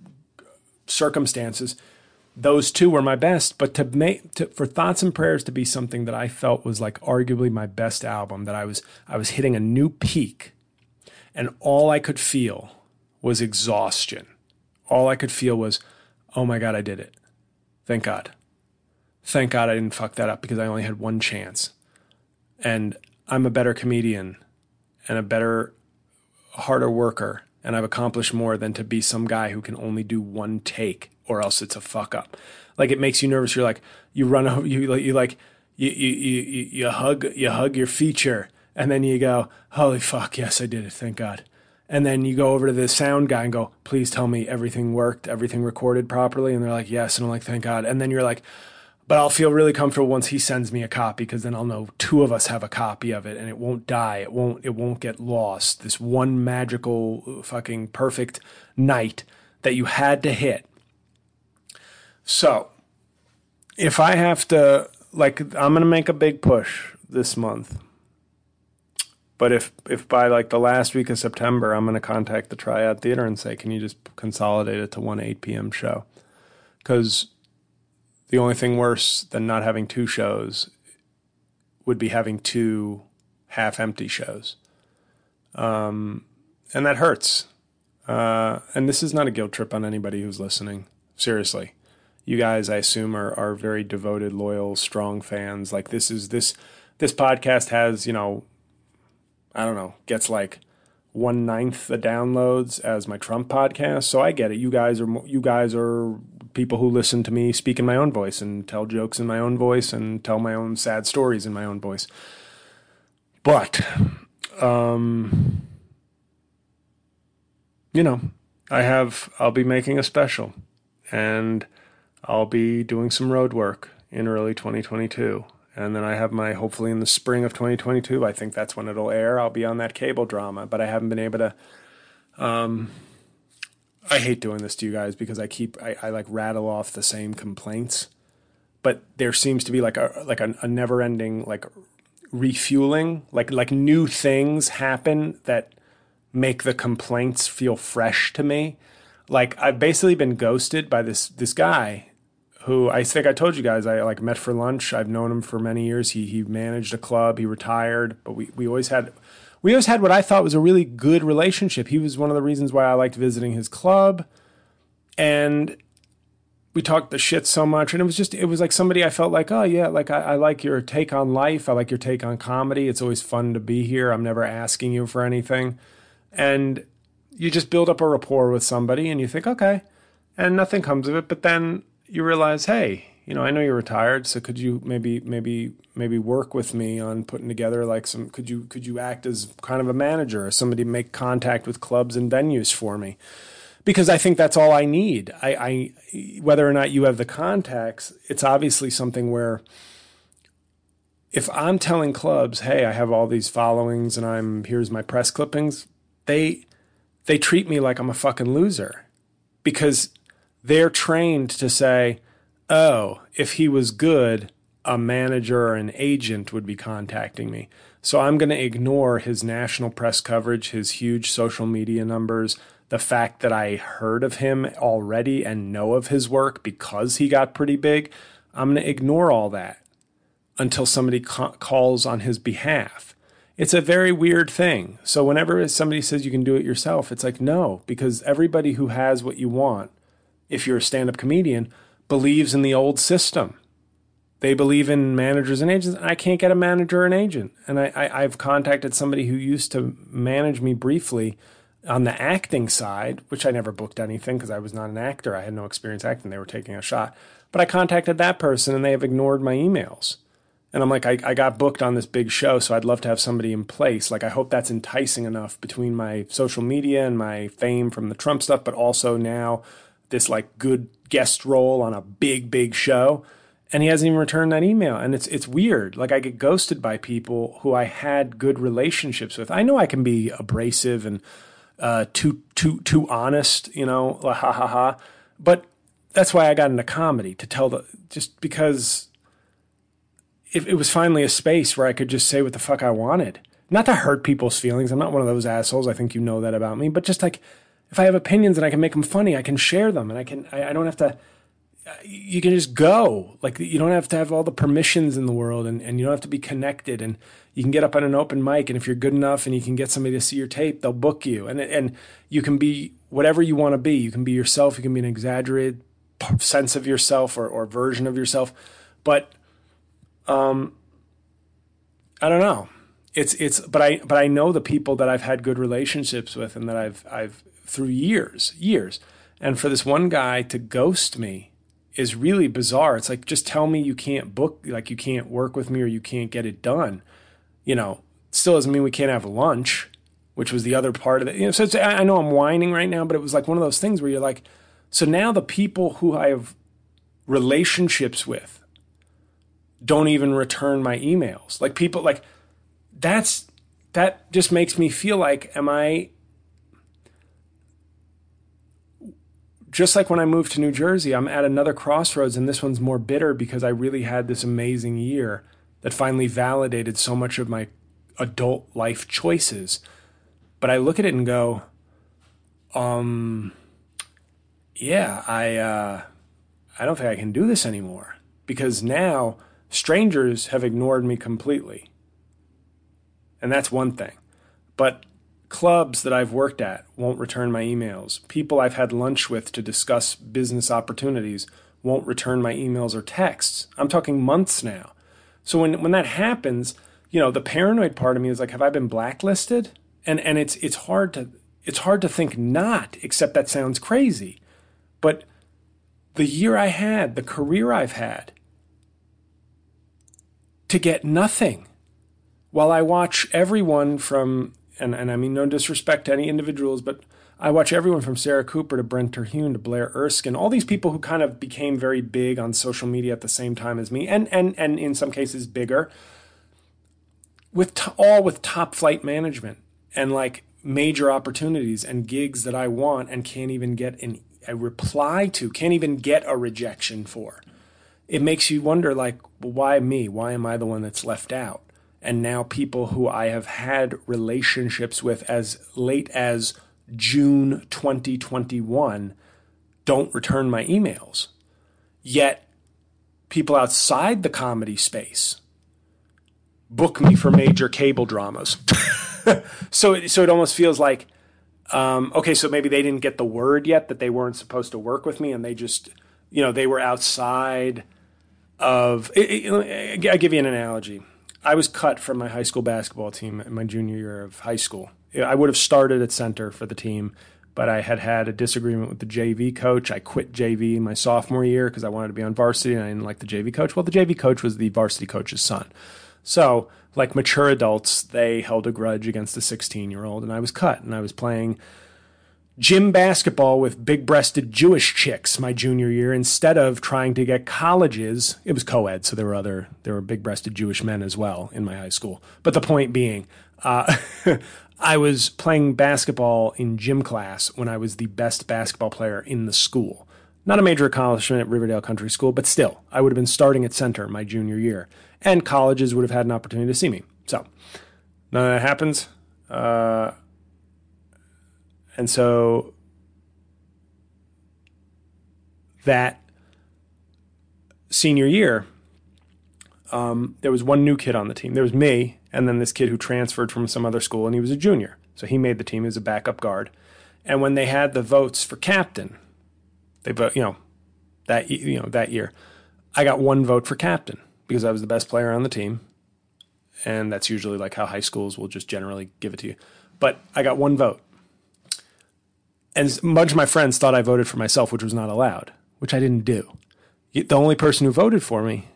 circumstances those two were my best, but to make to, for thoughts and prayers to be something that I felt was like arguably my best album that I was I was hitting a new peak and all I could feel was exhaustion. All I could feel was, "Oh my god, I did it. Thank God. Thank God I didn't fuck that up because I only had one chance." And I'm a better comedian and a better harder worker and I've accomplished more than to be some guy who can only do one take or else it's a fuck up. Like it makes you nervous. You're like you run over you like you like you you you you hug you hug your feature and then you go holy fuck yes I did it thank God. And then you go over to the sound guy and go, please tell me everything worked, everything recorded properly. And they're like, yes. And I'm like, thank God. And then you're like, but I'll feel really comfortable once he sends me a copy because then I'll know two of us have a copy of it and it won't die. It won't it won't get lost. This one magical fucking perfect night that you had to hit. So, if I have to like I'm going to make a big push this month. But if if by like the last week of September I'm going to contact the Triad Theater and say, "Can you just consolidate it to one 8 p.m. show?" Cuz the only thing worse than not having two shows would be having two half empty shows. Um, and that hurts. Uh, and this is not a guilt trip on anybody who's listening. Seriously. You guys, I assume, are, are very devoted, loyal, strong fans. Like this is this this podcast has, you know, I don't know, gets like one ninth the downloads as my Trump podcast. So I get it. You guys are you guys are people who listen to me speak in my own voice and tell jokes in my own voice and tell my own sad stories in my own voice. But, um, you know, I have, I'll be making a special and I'll be doing some road work in early 2022. And then I have my, hopefully in the spring of 2022, I think that's when it'll air. I'll be on that cable drama, but I haven't been able to, um, I hate doing this to you guys because I keep I, I like rattle off the same complaints, but there seems to be like a like a, a never ending like refueling like like new things happen that make the complaints feel fresh to me. Like I've basically been ghosted by this this guy who I think I told you guys I like met for lunch. I've known him for many years. He he managed a club. He retired, but we we always had we always had what I thought was a really good relationship. He was one of the reasons why I liked visiting his club. And we talked the shit so much. And it was just, it was like somebody I felt like, oh, yeah, like I, I like your take on life. I like your take on comedy. It's always fun to be here. I'm never asking you for anything. And you just build up a rapport with somebody and you think, okay. And nothing comes of it. But then you realize, hey, you know, I know you're retired, so could you maybe maybe maybe work with me on putting together like some could you could you act as kind of a manager or somebody make contact with clubs and venues for me? Because I think that's all I need. I, I whether or not you have the contacts, it's obviously something where if I'm telling clubs, hey, I have all these followings and I'm here's my press clippings, they they treat me like I'm a fucking loser because they're trained to say, oh, if he was good, a manager or an agent would be contacting me. So I'm going to ignore his national press coverage, his huge social media numbers, the fact that I heard of him already and know of his work because he got pretty big. I'm going to ignore all that until somebody ca- calls on his behalf. It's a very weird thing. So whenever somebody says you can do it yourself, it's like, no, because everybody who has what you want, if you're a stand up comedian, believes in the old system. They believe in managers and agents. I can't get a manager or an agent. And I, I, I've contacted somebody who used to manage me briefly on the acting side, which I never booked anything because I was not an actor. I had no experience acting. They were taking a shot. But I contacted that person and they have ignored my emails. And I'm like, I, I got booked on this big show, so I'd love to have somebody in place. Like, I hope that's enticing enough between my social media and my fame from the Trump stuff, but also now this like good guest role on a big big show and he hasn't even returned that email and it's it's weird like i get ghosted by people who i had good relationships with i know i can be abrasive and uh, too too too honest you know ha ha ha but that's why i got into comedy to tell the just because it, it was finally a space where I could just say what the fuck I wanted. Not to hurt people's feelings. I'm not one of those assholes. I think you know that about me. But just like if I have opinions and I can make them funny, I can share them, and I can. I, I don't have to. You can just go. Like you don't have to have all the permissions in the world, and, and you don't have to be connected. And you can get up on an open mic, and if you're good enough, and you can get somebody to see your tape, they'll book you, and and you can be whatever you want to be. You can be yourself. You can be an exaggerated sense of yourself or, or version of yourself, but um, I don't know. It's it's but I but I know the people that I've had good relationships with and that I've I've through years years, and for this one guy to ghost me is really bizarre. It's like just tell me you can't book like you can't work with me or you can't get it done. You know, still doesn't mean we can't have lunch, which was the other part of it. You know, so I know I'm whining right now, but it was like one of those things where you're like, so now the people who I have relationships with don't even return my emails. Like people like that's that just makes me feel like am I just like when I moved to New Jersey, I'm at another crossroads and this one's more bitter because I really had this amazing year that finally validated so much of my adult life choices. But I look at it and go, um yeah, I uh I don't think I can do this anymore because now strangers have ignored me completely. And that's one thing. But clubs that I've worked at won't return my emails. People I've had lunch with to discuss business opportunities won't return my emails or texts. I'm talking months now. So when when that happens, you know, the paranoid part of me is like, have I been blacklisted? And and it's it's hard to it's hard to think not, except that sounds crazy. But the year I had, the career I've had, to get nothing while I watch everyone from, and, and I mean no disrespect to any individuals, but I watch everyone from Sarah Cooper to Brent Terhune to Blair Erskine, all these people who kind of became very big on social media at the same time as me, and and and in some cases bigger, with all with top flight management and like major opportunities and gigs that I want and can't even get an, a reply to, can't even get a rejection for. It makes you wonder, like, why me? Why am I the one that's left out? And now people who I have had relationships with as late as June 2021 don't return my emails. Yet people outside the comedy space book me for major cable dramas. so it, so it almost feels like um, okay, so maybe they didn't get the word yet that they weren't supposed to work with me, and they just you know they were outside of. It, it, I'll give you an analogy. I was cut from my high school basketball team in my junior year of high school. I would have started at center for the team, but I had had a disagreement with the JV coach. I quit JV my sophomore year because I wanted to be on varsity and I didn't like the JV coach. Well, the JV coach was the varsity coach's son. So, like mature adults, they held a grudge against a 16 year old, and I was cut, and I was playing gym basketball with big breasted Jewish chicks my junior year instead of trying to get colleges. It was co ed, so there were other, there were big breasted Jewish men as well in my high school. But the point being, uh, I was playing basketball in gym class when I was the best basketball player in the school. Not a major accomplishment at Riverdale Country School, but still, I would have been starting at center my junior year, and colleges would have had an opportunity to see me. So, none of that happens. Uh, and so that senior year, um, there was one new kid on the team. There was me, and then this kid who transferred from some other school, and he was a junior. So he made the team as a backup guard. And when they had the votes for captain, they vote, you know, that you know that year, I got one vote for captain because I was the best player on the team, and that's usually like how high schools will just generally give it to you. But I got one vote, and much of my friends thought I voted for myself, which was not allowed, which I didn't do. The only person who voted for me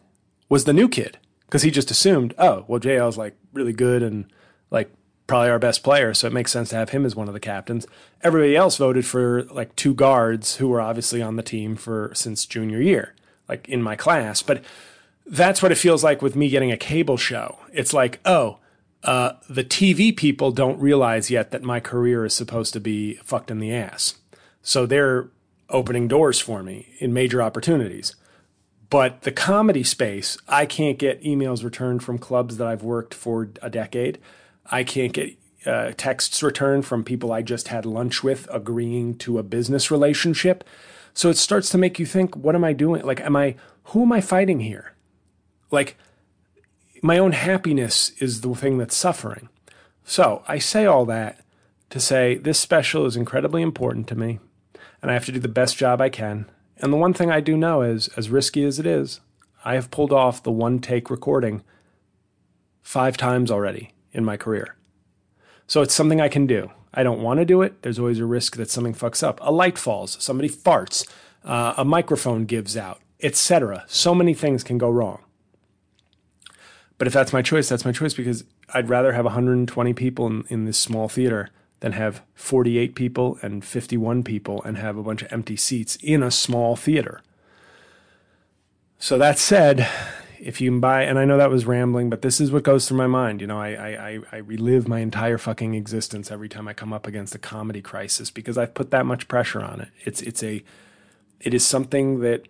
was the new kid because he just assumed, oh, well, JL's like really good and like probably our best player, so it makes sense to have him as one of the captains. Everybody else voted for like two guards who were obviously on the team for since junior year, like in my class. But that's what it feels like with me getting a cable show. It's like, oh, uh, the TV people don't realize yet that my career is supposed to be fucked in the ass. So they're opening doors for me in major opportunities. But the comedy space, I can't get emails returned from clubs that I've worked for a decade. I can't get uh, texts returned from people I just had lunch with agreeing to a business relationship. So it starts to make you think, what am I doing? Like, am I, who am I fighting here? Like, my own happiness is the thing that's suffering. So I say all that to say this special is incredibly important to me, and I have to do the best job I can. And the one thing I do know is, as risky as it is, I have pulled off the one take recording five times already in my career. So it's something I can do. I don't want to do it. There's always a risk that something fucks up. A light falls, somebody farts, uh, a microphone gives out, etc. So many things can go wrong. But if that's my choice, that's my choice because I'd rather have 120 people in, in this small theater than have 48 people and 51 people and have a bunch of empty seats in a small theater. So that said, if you can buy, and I know that was rambling, but this is what goes through my mind. You know, I, I, I relive my entire fucking existence every time I come up against a comedy crisis because I've put that much pressure on it. It's, it's a, it is something that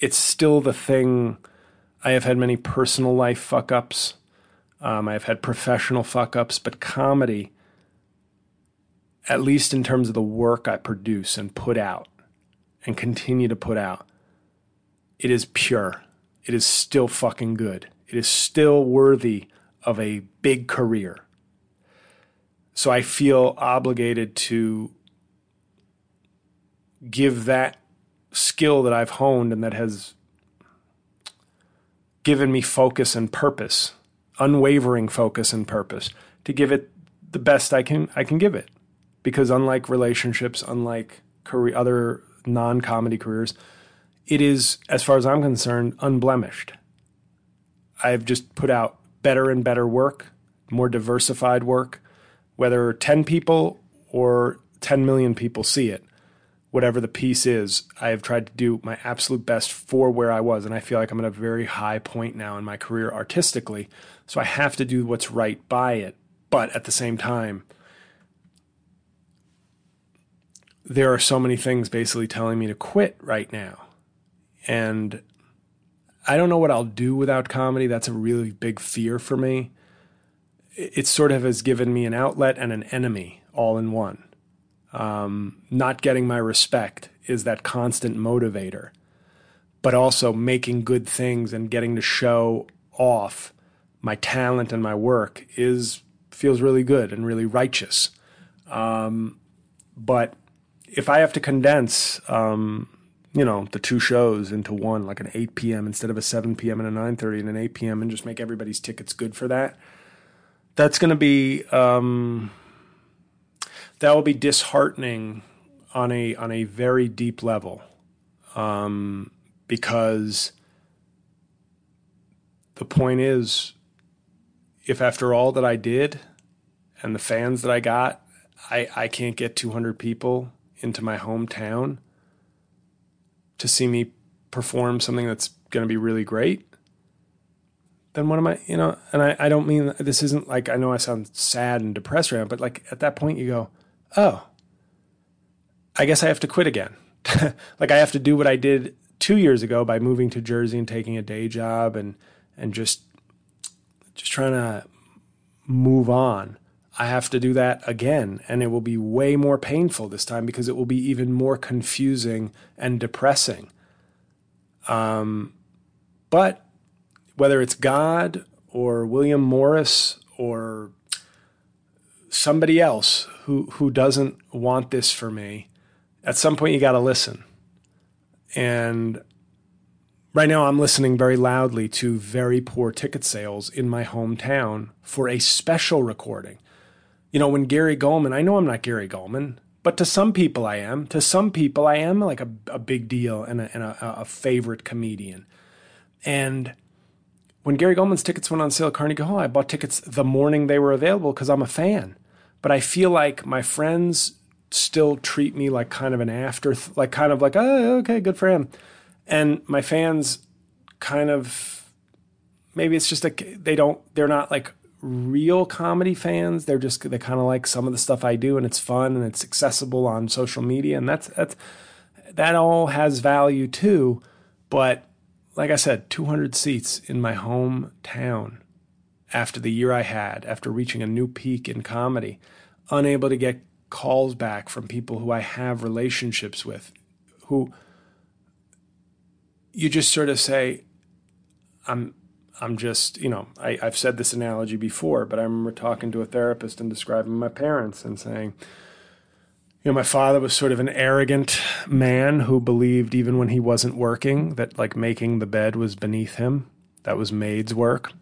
it's still the thing. I have had many personal life fuck ups. Um, I've had professional fuck ups, but comedy, at least in terms of the work I produce and put out and continue to put out, it is pure. It is still fucking good. It is still worthy of a big career. So I feel obligated to give that skill that I've honed and that has given me focus and purpose, unwavering focus and purpose, to give it the best I can I can give it. Because unlike relationships, unlike career, other non-comedy careers, it is, as far as I'm concerned, unblemished. I've just put out better and better work, more diversified work, whether 10 people or 10 million people see it. Whatever the piece is, I have tried to do my absolute best for where I was. And I feel like I'm at a very high point now in my career artistically. So I have to do what's right by it. But at the same time, there are so many things basically telling me to quit right now and I don't know what I'll do without comedy. That's a really big fear for me. It sort of has given me an outlet and an enemy all in one. Um, not getting my respect is that constant motivator, but also making good things and getting to show off my talent and my work is feels really good and really righteous. Um, but if I have to condense um, you know the two shows into one like an 8 p.m instead of a 7 p.m and a 9.30 and an 8 p.m and just make everybody's tickets good for that that's going to be um, that will be disheartening on a on a very deep level um, because the point is if after all that I did and the fans that I got I, I can't get 200 people into my hometown to see me perform something that's going to be really great, then what am I, you know, and I, I don't mean this isn't like, I know I sound sad and depressed now, but like at that point you go, oh, I guess I have to quit again. like I have to do what I did two years ago by moving to Jersey and taking a day job and, and just, just trying to move on. I have to do that again, and it will be way more painful this time because it will be even more confusing and depressing. Um, but whether it's God or William Morris or somebody else who who doesn't want this for me, at some point you got to listen. And right now I'm listening very loudly to very poor ticket sales in my hometown for a special recording you know, when Gary Gulman, I know I'm not Gary Gulman, but to some people I am. To some people I am like a, a big deal and, a, and a, a favorite comedian. And when Gary Gulman's tickets went on sale at Carnegie Hall, I bought tickets the morning they were available because I'm a fan. But I feel like my friends still treat me like kind of an after, like kind of like, oh, okay, good for him. And my fans kind of, maybe it's just like they don't, they're not like real comedy fans. They're just they kind of like some of the stuff I do, and it's fun and it's accessible on social media, and that's that's that all has value too. But like I said, 200 seats in my hometown after the year I had, after reaching a new peak in comedy, unable to get calls back from people who I have relationships with, who you just sort of say, I'm I'm just, you know, I, I've said this analogy before, but I remember talking to a therapist and describing my parents and saying, you know, my father was sort of an arrogant man who believed even when he wasn't working that like making the bed was beneath him. That was maid's work.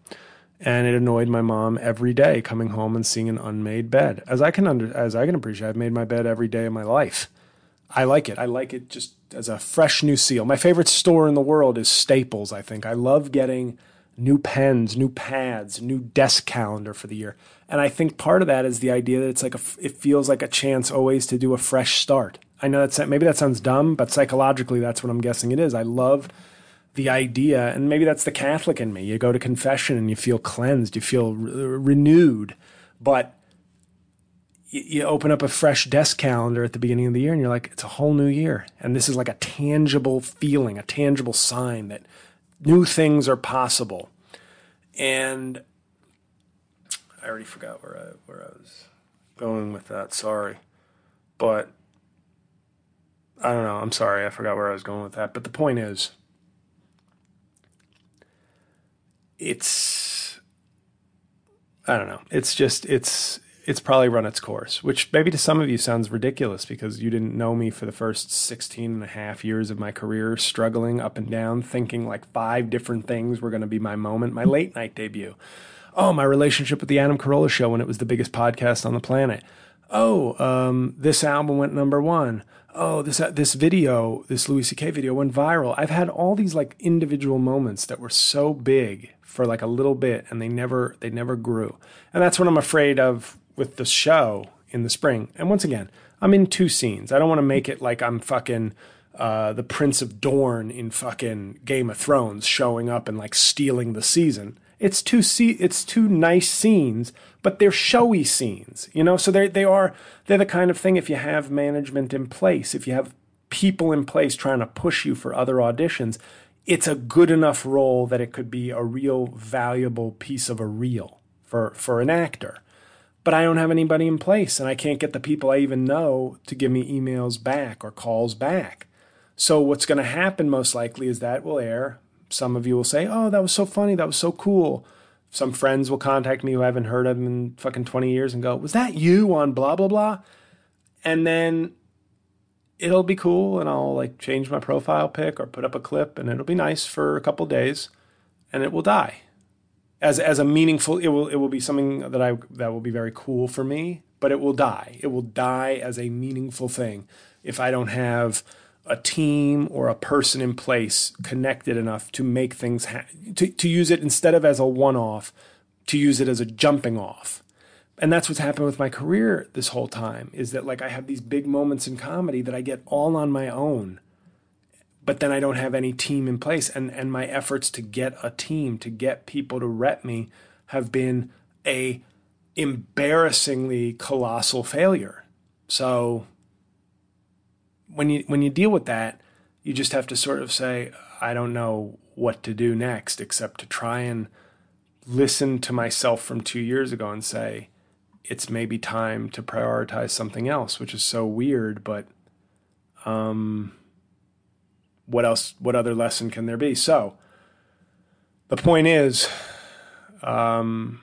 And it annoyed my mom every day coming home and seeing an unmade bed. As I can under, as I can appreciate, I've made my bed every day of my life. I like it. I like it just as a fresh new seal. My favorite store in the world is Staples, I think. I love getting new pens, new pads, new desk calendar for the year. And I think part of that is the idea that it's like a, it feels like a chance always to do a fresh start. I know that's maybe that sounds dumb, but psychologically that's what I'm guessing it is. I love the idea, and maybe that's the Catholic in me. You go to confession and you feel cleansed, you feel re- renewed, but you, you open up a fresh desk calendar at the beginning of the year and you're like, it's a whole new year. And this is like a tangible feeling, a tangible sign that new things are possible. And I already forgot where I where I was going with that. Sorry, but I don't know. I'm sorry. I forgot where I was going with that. But the point is, it's I don't know. It's just it's it's probably run its course, which maybe to some of you sounds ridiculous because you didn't know me for the first 16 and a half years of my career, struggling up and down, thinking like five different things were going to be my moment, my late night debut. Oh, my relationship with the Adam Carolla show when it was the biggest podcast on the planet. Oh, um, this album went number one. Oh, this uh, this video, this Louis C.K. video went viral. I've had all these like individual moments that were so big for like a little bit, and they never they never grew. And that's what I'm afraid of with the show in the spring. And once again, I'm in two scenes. I don't want to make it like I'm fucking uh, the Prince of Dorne in fucking Game of Thrones showing up and like stealing the season. It's two se- it's two nice scenes, but they're showy scenes, you know. So they they are they're the kind of thing if you have management in place, if you have people in place trying to push you for other auditions, it's a good enough role that it could be a real valuable piece of a reel for for an actor but I don't have anybody in place and I can't get the people I even know to give me emails back or calls back. So what's going to happen most likely is that will air. Some of you will say, "Oh, that was so funny. That was so cool." Some friends will contact me who I haven't heard of in fucking 20 years and go, "Was that you on blah blah blah?" And then it'll be cool and I'll like change my profile pic or put up a clip and it'll be nice for a couple days and it will die as as a meaningful it will it will be something that I that will be very cool for me, but it will die. It will die as a meaningful thing if I don't have a team or a person in place connected enough to make things ha- to to use it instead of as a one off, to use it as a jumping off. And that's what's happened with my career this whole time is that like I have these big moments in comedy that I get all on my own but then I don't have any team in place. And, and my efforts to get a team, to get people to rep me, have been a embarrassingly colossal failure. So when you when you deal with that, you just have to sort of say, I don't know what to do next, except to try and listen to myself from two years ago and say, it's maybe time to prioritize something else, which is so weird, but um what else? What other lesson can there be? So the point is, um,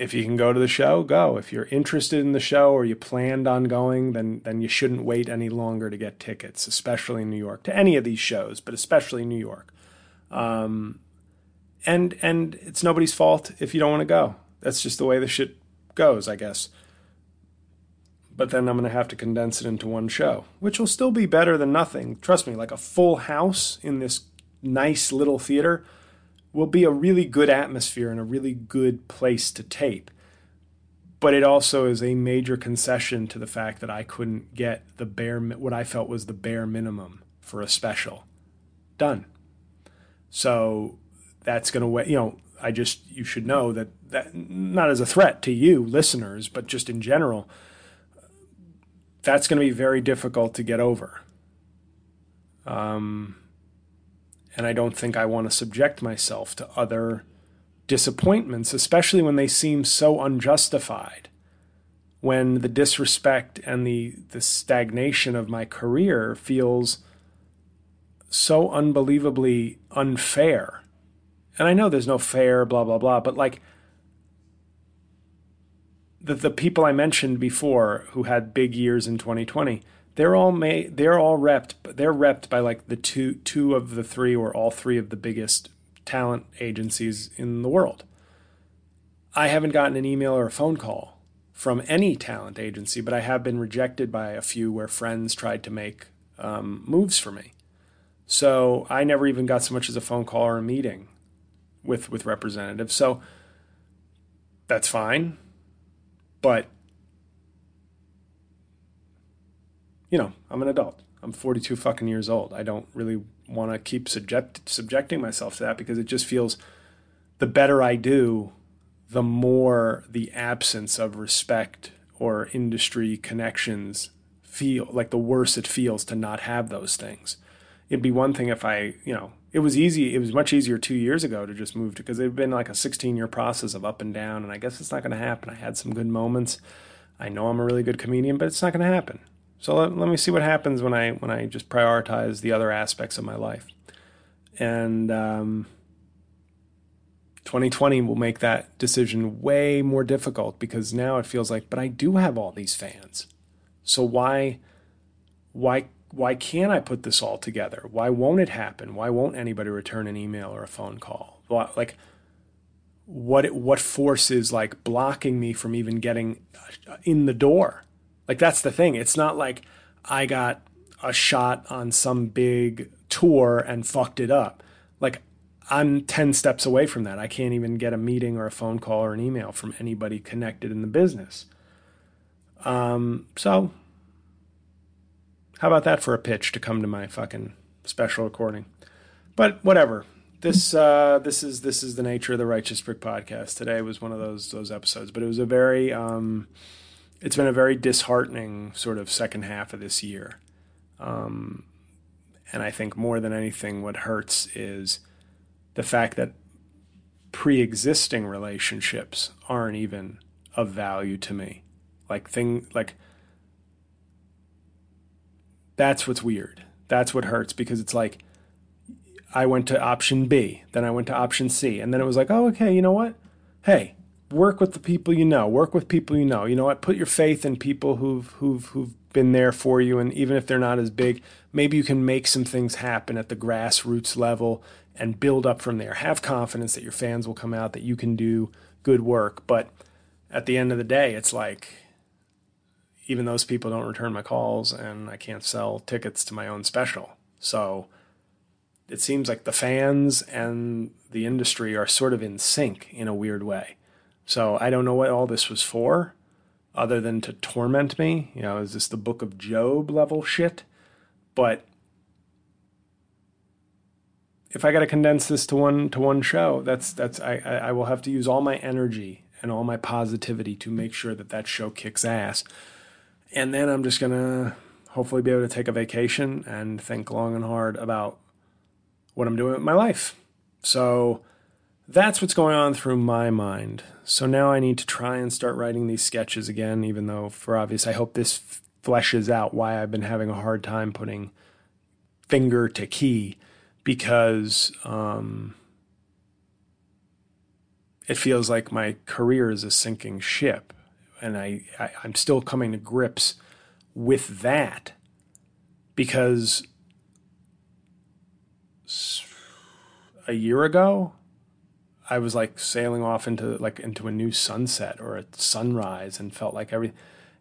if you can go to the show, go. If you're interested in the show or you planned on going, then then you shouldn't wait any longer to get tickets, especially in New York, to any of these shows, but especially New York. Um, and and it's nobody's fault if you don't want to go. That's just the way the shit goes, I guess but then I'm going to have to condense it into one show, which will still be better than nothing. Trust me, like a full house in this nice little theater will be a really good atmosphere and a really good place to tape. But it also is a major concession to the fact that I couldn't get the bare what I felt was the bare minimum for a special done. So that's going to you know, I just you should know that that not as a threat to you listeners, but just in general, that's going to be very difficult to get over. Um, and I don't think I want to subject myself to other disappointments, especially when they seem so unjustified. When the disrespect and the, the stagnation of my career feels so unbelievably unfair. And I know there's no fair, blah, blah, blah, but like the, the people I mentioned before who had big years in 2020, they're all made, they're all repped, they're repped by like the two, two of the three or all three of the biggest talent agencies in the world. I haven't gotten an email or a phone call from any talent agency, but I have been rejected by a few where friends tried to make um, moves for me. So I never even got so much as a phone call or a meeting with with representatives. So that's fine. But you know, I'm an adult. I'm 42 fucking years old. I don't really want to keep subject subjecting myself to that because it just feels the better I do, the more the absence of respect or industry connections feel like the worse it feels to not have those things. It'd be one thing if I, you know, it was easy. It was much easier two years ago to just move to because it'd been like a 16 year process of up and down. And I guess it's not going to happen. I had some good moments. I know I'm a really good comedian, but it's not going to happen. So let, let me see what happens when I when I just prioritize the other aspects of my life. And um, 2020 will make that decision way more difficult because now it feels like, but I do have all these fans. So why why why can't I put this all together? Why won't it happen? Why won't anybody return an email or a phone call? Like, what what force is like blocking me from even getting in the door? Like that's the thing. It's not like I got a shot on some big tour and fucked it up. Like I'm 10 steps away from that. I can't even get a meeting or a phone call or an email from anybody connected in the business. Um, so how about that for a pitch to come to my fucking special recording? But whatever. This uh, this is this is the nature of the Righteous Prick podcast. Today was one of those those episodes, but it was a very um, it's been a very disheartening sort of second half of this year. Um, and I think more than anything, what hurts is the fact that pre-existing relationships aren't even of value to me. Like thing like that's what's weird. That's what hurts because it's like I went to option B, then I went to option C, and then it was like, oh, okay, you know what? Hey, work with the people you know. Work with people you know. You know what? Put your faith in people who've who've who've been there for you, and even if they're not as big, maybe you can make some things happen at the grassroots level and build up from there. Have confidence that your fans will come out, that you can do good work. But at the end of the day, it's like even those people don't return my calls and I can't sell tickets to my own special. So it seems like the fans and the industry are sort of in sync in a weird way. So I don't know what all this was for other than to torment me. You know, is this the book of Job level shit? But if I got to condense this to one to one show, that's that's I I will have to use all my energy and all my positivity to make sure that that show kicks ass and then I'm just to hopefully be able to take a vacation and think long and hard about what I'm doing with my life. So that's what's going on through my mind. So now I need to try and start writing these sketches again, even though, for obvious, I hope this fleshes out why I've been having a hard time putting finger to key because um, it feels like my career is a sinking ship and I, I I'm still coming to grips with that because a year ago I was like sailing off into like into a new sunset or a sunrise and felt like every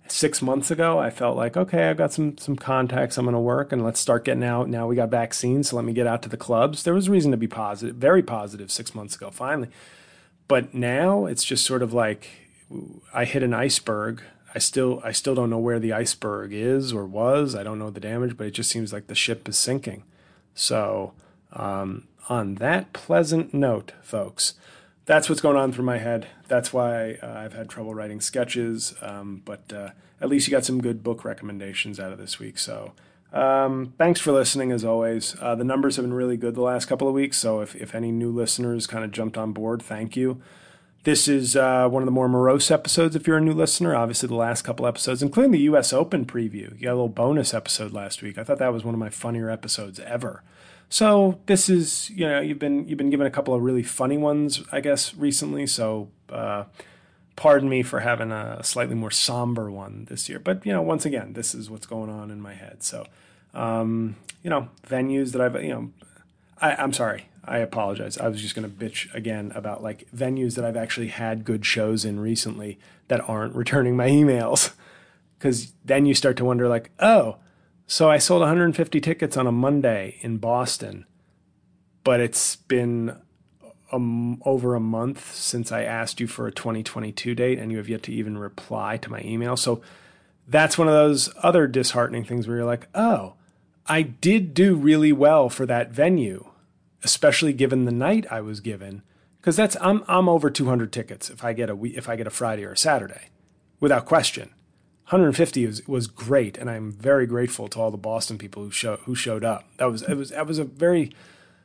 six months ago I felt like okay I've got some some contacts I'm going to work and let's start getting out now we got vaccines so let me get out to the clubs there was reason to be positive very positive six months ago finally but now it's just sort of like I hit an iceberg. I still I still don't know where the iceberg is or was. I don't know the damage, but it just seems like the ship is sinking. So um, on that pleasant note, folks, that's what's going on through my head. That's why uh, I've had trouble writing sketches. Um, but uh, at least you got some good book recommendations out of this week. So Um, thanks for listening as always. Uh, the numbers have been really good the last couple of weeks. So if, if any new listeners kind of jumped on board, thank you. This is uh, one of the more morose episodes if you're a new listener. Obviously, the last couple episodes, including the U.S. Open preview. You got a little bonus episode last week. I thought that was one of my funnier episodes ever. So this is, you know, you've been you've been given a couple of really funny ones, I guess, recently. So uh, pardon me for having a slightly more somber one this year. But you know, once again, this is what's going on in my head. So, um, you know, venues that I've, you know, I, I'm sorry, I apologize. I was just going to bitch again about like venues that I've actually had good shows in recently that aren't returning my emails. Because then you start to wonder, like, oh, so I sold 150 tickets on a Monday in Boston, but it's been um, over a month since I asked you for a 2022 date, and you have yet to even reply to my email. So that's one of those other disheartening things where you're like, oh, I did do really well for that venue especially given the night I was given, because that's I'm I'm over 200 tickets if I get a if I get a Friday or a Saturday, without question. 150 was, was great, and I'm very grateful to all the Boston people who show who showed up. That was it was that was a very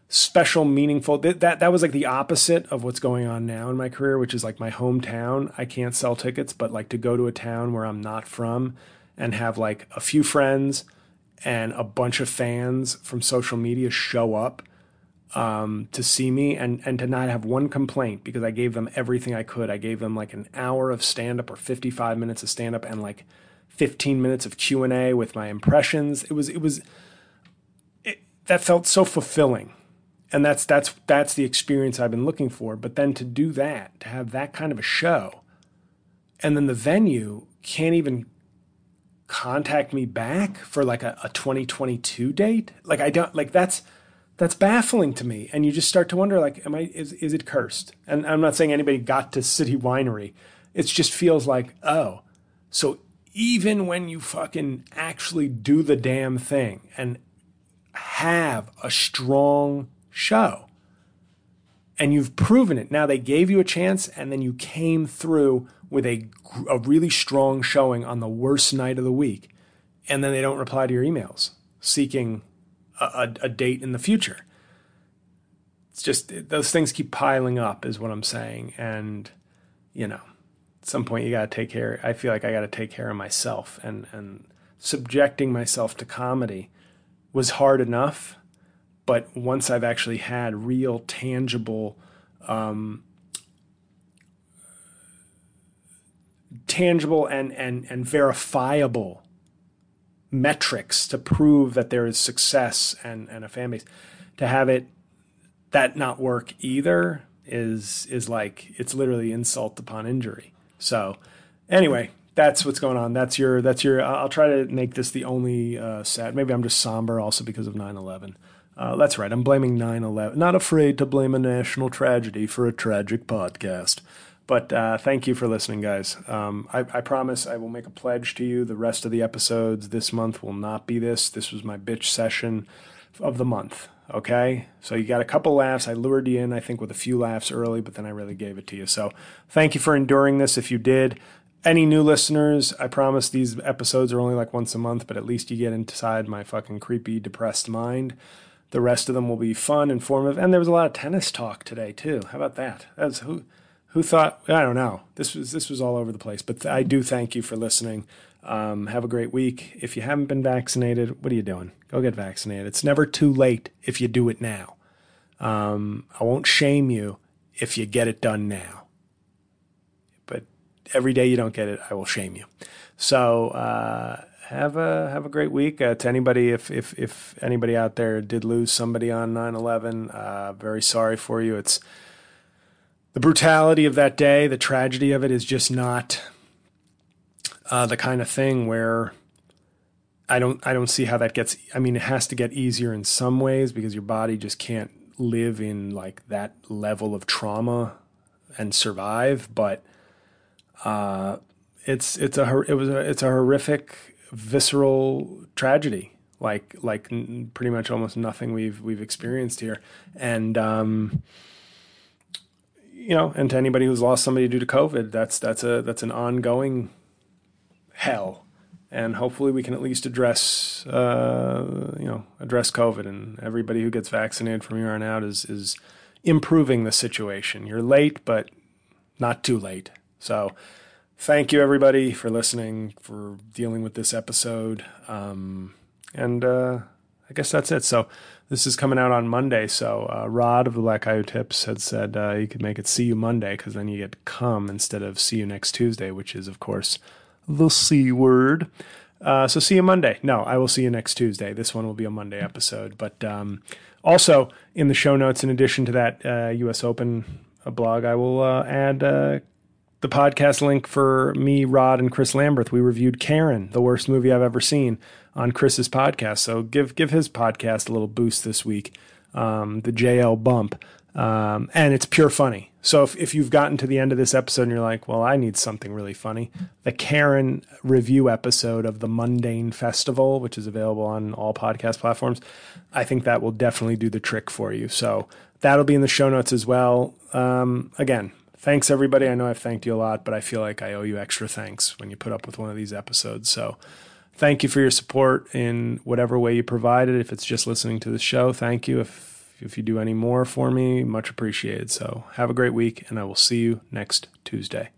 special, meaningful. That that that was like the opposite of what's going on now in my career, which is like my hometown. I can't sell tickets, but like to go to a town where I'm not from and have like a few friends and a bunch of fans from social media show up um, to see me and, and to not have one complaint because I gave them everything I could. I gave them like an hour of stand up or 55 minutes of stand up and like 15 minutes of Q&A with my impressions. It was, it was, it, that felt so fulfilling. And that's, that's, that's the experience I've been looking for. But then to do that, to have that kind of a show, and then the venue can't even contact me back for like a, a 2022 date. Like I don't, like that's, that's baffling to me. And you just start to wonder, like, am I is is it cursed? And I'm not saying anybody got to City Winery. It just feels like, oh, so even when you fucking actually do the damn thing and have a strong show and you've proven it. Now they gave you a chance and then you came through with a, a really strong showing on the worst night of the week. And then they don't reply to your emails seeking a, a date in the future. It's just those things keep piling up, is what I'm saying. And, you know, at some point you got to take care. I feel like I got to take care of myself. And, and subjecting myself to comedy was hard enough. But once I've actually had real, tangible, um, tangible and, and, and verifiable metrics to prove that there is success and, and a fan base. To have it that not work either is is like it's literally insult upon injury. So anyway, that's what's going on. That's your that's your. I'll try to make this the only uh, sad. Maybe I'm just somber also because of 9/11. Uh, that's right. I'm blaming 9/11. Not afraid to blame a national tragedy for a tragic podcast. But uh, thank you for listening, guys. Um, I, I, promise I will make a pledge to you. The rest of the episodes this month will not be this. This was my bitch session of the month. Okay. So you got a couple laughs. I lured you in, I think, with a few laughs early, but then I really gave it to you. So thank you for enduring this if you did. Any new listeners, I promise these episodes are only like once a month, but at least you get inside my fucking creepy, depressed mind. The rest of them will be fun, informative, and there was a lot of tennis talk today too. How about that? That's who who thought I don't know. This was this was all over the place, but I do thank you for listening. Um, have a great week. If you haven't been vaccinated, what are you doing? Go get vaccinated. It's never too late if you do it now. Um, I won't shame you if you get it done now. But every day you don't get it, I will shame you. So uh, have a have a great week. Uh, to anybody, if if if anybody out there did lose somebody on 9/11, uh, very sorry for you. It's the brutality of that day, the tragedy of it is just not uh, the kind of thing where I don't I don't see how that gets. I mean, it has to get easier in some ways because your body just can't live in like that level of trauma and survive. But uh, it's it's a it was a it's a horrific visceral tragedy like like pretty much almost nothing we've we've experienced here and um, you know, and to anybody who's lost somebody due to COVID, that's that's a that's an ongoing hell. and hopefully we can at least address, uh, you know, address COVID. And everybody who gets vaccinated from here on out is is improving the situation. You're late, but not too late. So, thank you everybody for listening, for dealing with this episode, um, and uh, I guess that's it. So. This is coming out on Monday, so uh, Rod of the Black Guy Who Tips had said uh, you could make it "See You Monday" because then you get "come" instead of "See You next Tuesday," which is, of course, the C word. Uh, so see you Monday. No, I will see you next Tuesday. This one will be a Monday episode. But um, also in the show notes, in addition to that U.S. Open uh, blog, I will uh, add uh, the podcast link for me, Rod, and Chris Lamberth. We reviewed Karen, the worst movie I've ever seen, on Chris's podcast. So give give his podcast a little boost this week. Um, the JL Bump. Um, and it's pure funny. So if, if you've gotten to the end of this episode and you're like, well, I need something really funny, the Karen review episode of the Mundane Festival, which is available on all podcast platforms, I think that will definitely do the trick for you. So that'll be in the show notes as well. Um, again, thanks everybody. I know I've thanked you a lot, but I feel like I owe you extra thanks when you put up with one of these episodes. So thank you for your support in whatever way you provided. If it's just listening to the show, thank you. If if you do any more for me, much appreciated. So have a great week, and I will see you next Tuesday.